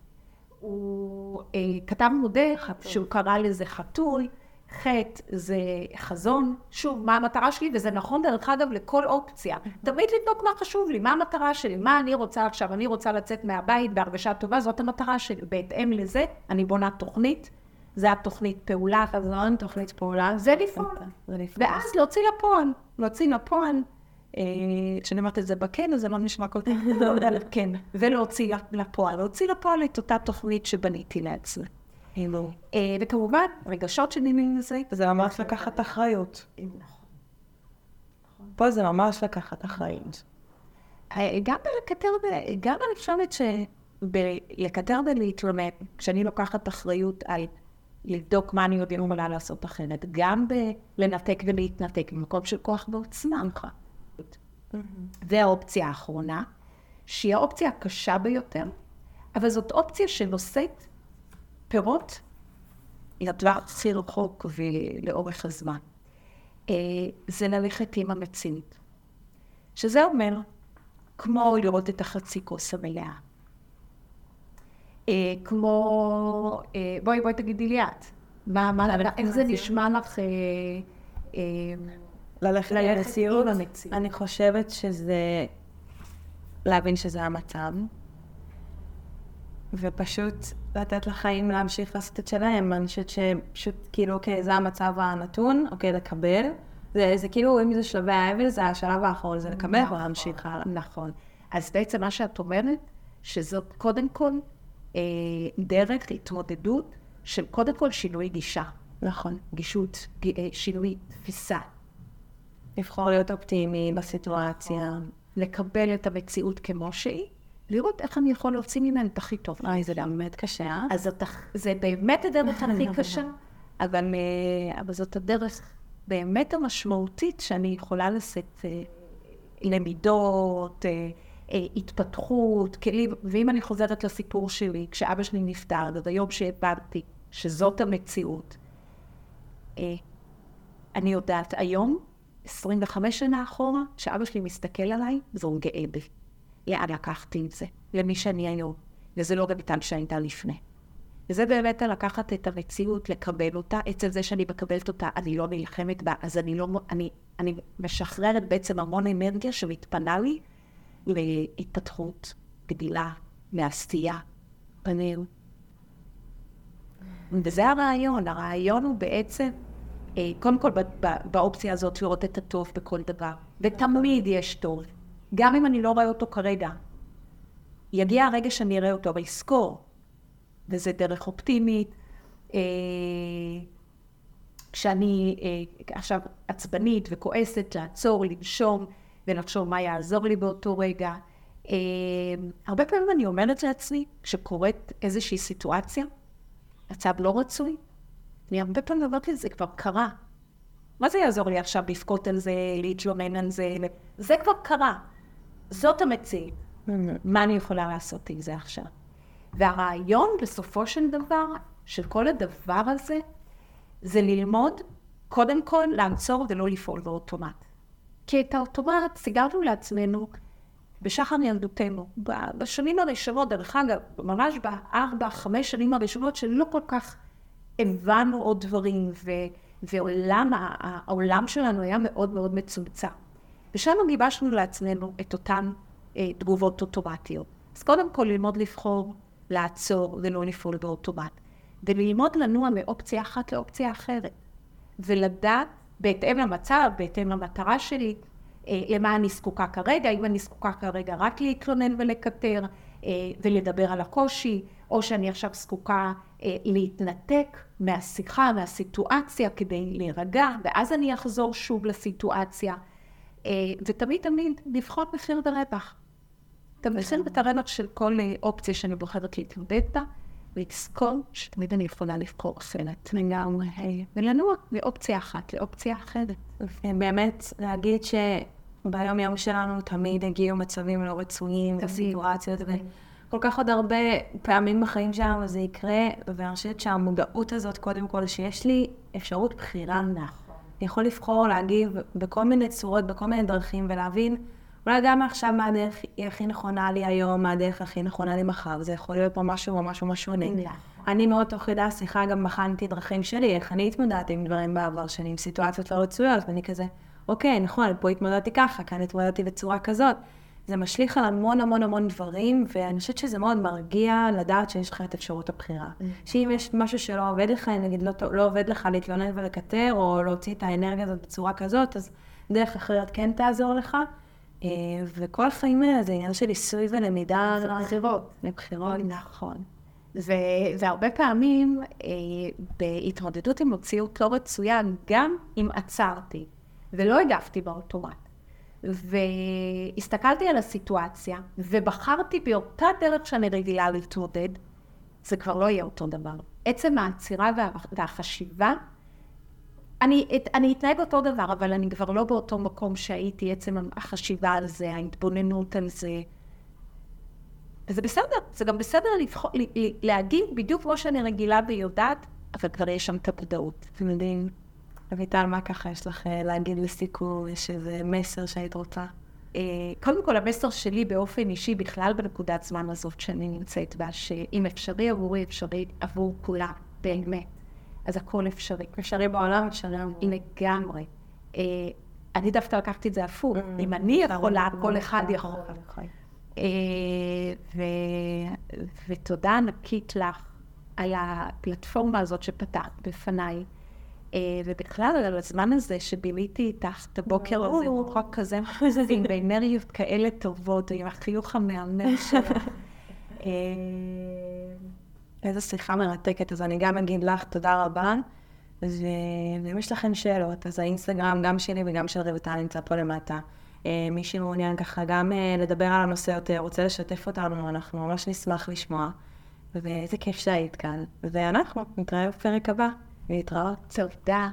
Speaker 2: הוא כתב מודל שהוא קרא לזה חתול, חטא זה חזון, שוב, מה המטרה שלי, וזה נכון דרך אגב לכל אופציה. תמיד לבדוק מה חשוב לי, מה המטרה שלי, מה אני רוצה עכשיו, אני רוצה לצאת מהבית בהרגשה טובה, זאת המטרה שלי. בהתאם לזה, אני בונה תוכנית, זה התוכנית פעולה,
Speaker 1: חזון, תוכנית פעולה.
Speaker 2: זה לפעול.
Speaker 1: זה לפעול.
Speaker 2: ואז להוציא לפועל, להוציא לפועל. אה, כשאני אומרת את זה בכן, אז זה לא נשמע כל כך טוב, כן, ולהוציא לפועל, להוציא לפועל את אותה תוכנית שבניתי לעצמי. אה, וכמובן, רגשות שנמנים לזה.
Speaker 1: זה ממש לקחת אחריות.
Speaker 2: נכון.
Speaker 1: פה זה ממש לקחת אחריות.
Speaker 2: אה, גם בלקטר, גם אני חושבת שבלקטר ולהתרומם, כשאני לוקחת אחריות על לבדוק מה אני עוד יכולה לעשות אחרת, גם בלנתק ולהתנתק במקום של כוח ועוצמה. והאופציה האחרונה, שהיא האופציה הקשה ביותר, אבל זאת אופציה שנושאת פירות לטווח הכי רחוק ולאורך הזמן. אה, זה ללכת עם המציאות. שזה אומר, כמו לראות את החצי כוס המלאה. אה, כמו, אה, בואי בואי תגידי לי את, מה, מה, איך זה נשמע לך, אה,
Speaker 1: ללכת
Speaker 2: ללכת
Speaker 1: למציאות. אני חושבת שזה להבין שזה המצב, ופשוט לתת לחיים להמשיך לעשות את שלהם. אני חושבת שפשוט כאילו, אוקיי, זה המצב הנתון, אוקיי, לקבל. זה, זה כאילו, אם זה שלבי האבל, זה השלב האחרון, זה לקבל ולהמשיך הלאה.
Speaker 2: נכון. אז בעצם מה שאת אומרת, שזאת קודם כל דרך התמודדות של קודם כל שינוי גישה.
Speaker 1: נכון.
Speaker 2: גישות, ג- אה, שינוי תפיסה.
Speaker 1: לבחור להיות אופטימי בסיטואציה.
Speaker 2: לקבל את המציאות כמו שהיא, לראות איך אני יכול להוציא ממנה את הכי טוב.
Speaker 1: אוי, זה גם באמת קשה, אה?
Speaker 2: אז זאת, זה באמת הדרך הכי קשה, אבל, אה, אבל זאת הדרך באמת המשמעותית שאני יכולה לשאת אה, למידות, אה, אה, התפתחות, כלים, ואם אני חוזרת לסיפור שלי, כשאבא שלי נפטר, וביום שהבנתי שזאת המציאות, אה, אני יודעת היום, 25 שנה אחורה, כשאבא שלי מסתכל עליי, אז הוא גאה בי. לאן לקחתי את זה? למי שאני היום. וזה לא רויטל שהייתה לפני. וזה באמת לקחת את המציאות, לקבל אותה. אצל זה שאני מקבלת אותה, אני לא נלחמת בה, אז אני לא... אני, אני משחררת בעצם המון אנרגיה שמתפנה לי להתפתחות, גדילה, לעשייה, פנים. וזה הרעיון. הרעיון הוא בעצם, אה, קודם כל באופציה הזאת לראות את הטוב בכל דבר. ותמיד יש טוב. גם אם אני לא רואה אותו כרגע. יגיע הרגע שאני אראה אותו, ואזכור. וזה דרך אופטימית. אה, כשאני אה, עכשיו עצבנית וכועסת, לעצור, לנשום, ולחשוב מה יעזור לי באותו רגע. אה, הרבה פעמים אני אומרת לעצמי, כשקורית איזושהי סיטואציה, מצב לא רצוי, אני הרבה פעמים אומרת לי, זה כבר קרה. מה זה יעזור לי עכשיו לבכות על זה, להתלונן על זה? זה כבר קרה. זאת המציאות. מה אני יכולה לעשות עם זה עכשיו? והרעיון בסופו של דבר, של כל הדבר הזה, זה ללמוד קודם כל לעצור ולא לפעול באוטומט. כי את האוטומט סיגרנו לעצמנו בשחר ילדותנו. בשנים הראשונות, דרך אגב, ממש בארבע, חמש שנים הראשונות, שלא כל כך הבנו עוד דברים, ו- ועולם, העולם שלנו היה מאוד מאוד מצומצם. ושם גיבשנו לעצמנו את אותן אה, תגובות אוטומטיות. אז קודם כל ללמוד לבחור, לעצור ולא לפעול באוטומט. וללמוד לנוע מאופציה אחת לאופציה אחרת. ולדעת, בהתאם למצב, בהתאם למטרה שלי, אה, למה אני זקוקה כרגע, אם אני זקוקה כרגע רק להתלונן ולקטר אה, ולדבר על הקושי, או שאני עכשיו זקוקה אה, להתנתק מהשיחה, מהסיטואציה כדי להירגע, ואז אני אחזור שוב לסיטואציה. ותמיד תמיד לבחור מחיר ורווח. את המחיר ואת הרווח של כל אופציה שאני בוחרת להתמודד בה, ולזכור שתמיד אני יכולה לבחור אחרת.
Speaker 1: לגמרי.
Speaker 2: ולנוע מאופציה אחת לאופציה אחרת.
Speaker 1: באמת, להגיד שביום יום שלנו תמיד הגיעו מצבים לא רצויים, וסיטואציות, וכל כך עוד הרבה פעמים בחיים שלנו זה יקרה, ואני חושבת שהמודעות הזאת, קודם כל, שיש לי אפשרות בחירה.
Speaker 2: נכון.
Speaker 1: אני יכול לבחור להגיב בכל מיני צורות, בכל מיני דרכים, ולהבין, אולי גם עכשיו מה הדרך היא הכי נכונה לי היום, מה הדרך הכי נכונה לי מחר, זה יכול להיות פה משהו ממש ממש שונה. אני מאוד תוך כדי השיחה גם בחנתי דרכים שלי, איך אני התמודדתי עם דברים בעבר שלי, עם סיטואציות לא רצויות, ואני כזה, אוקיי, נכון, פה התמודדתי ככה, כאן התמודדתי בצורה כזאת. זה משליך על המון המון המון דברים, ואני חושבת שזה מאוד מרגיע לדעת שיש לך את אפשרות הבחירה. שאם יש משהו שלא עובד לך, נגיד לא, לא עובד לך להתלונן ולקטר, או להוציא את האנרגיה הזאת בצורה כזאת, אז דרך אחרת כן תעזור לך. אה, וכל החיים האלה זה עניין של עיסוי ולמידה.
Speaker 2: לבחירות.
Speaker 1: לבחירות, נכון.
Speaker 2: ו- והרבה פעמים אה, בהתמודדות עם מציאות לא רצויה, גם אם עצרתי ולא הגבתי באוטומט, והסתכלתי על הסיטואציה ובחרתי באותה דרך שאני רגילה להתמודד, זה כבר לא יהיה אותו דבר. עצם העצירה וה- והחשיבה, אני, את- אני אתנהג אותו דבר, אבל אני כבר לא באותו מקום שהייתי, עצם החשיבה על זה, ההתבוננות על זה. וזה בסדר, זה גם בסדר לבחור, ל- ל- להגיב בדיוק כמו שאני רגילה ויודעת, אבל כבר יש שם את המודעות.
Speaker 1: אתם יודעים, אביטל, מה ככה יש לך אה, להגיד לסיכום? יש איזה מסר שהיית רוצה?
Speaker 2: אה, קודם כל, המסר שלי באופן אישי, בכלל בנקודת זמן הזאת שאני נמצאת בה, שאם אפשרי עבורי, אפשרי עבור כולם, באמת. אז הכל אפשרי.
Speaker 1: אפשרי בעולם, אפשרי עבור.
Speaker 2: לגמרי. אה, אני דווקא לקחתי את זה הפוך. אם אני יכולה, כל אחד יכול. אה, ו- ותודה ענקית לך על הפלטפורמה הזאת שפתחת בפניי, אה, ובכלל על הזמן הזה שביליתי איתך את הבוקר הזה, חוק כזה מחזים, באנרגיות כאלה טובות, עם החיוך המהמם שלך.
Speaker 1: איזו שיחה מרתקת, אז אני גם אגיד לך תודה רבה. ואם יש לכם שאלות, אז האינסטגרם, גם שלי וגם של רויטל, נמצא פה למטה. אה, מי שמעוניין ככה גם אה, לדבר על הנושא יותר, רוצה לשתף אותנו, אנחנו ממש נשמח לשמוע. ואיזה כיף שהיית כאן. ואנחנו נתראה בפרק הבא. להתראות.
Speaker 2: תודה.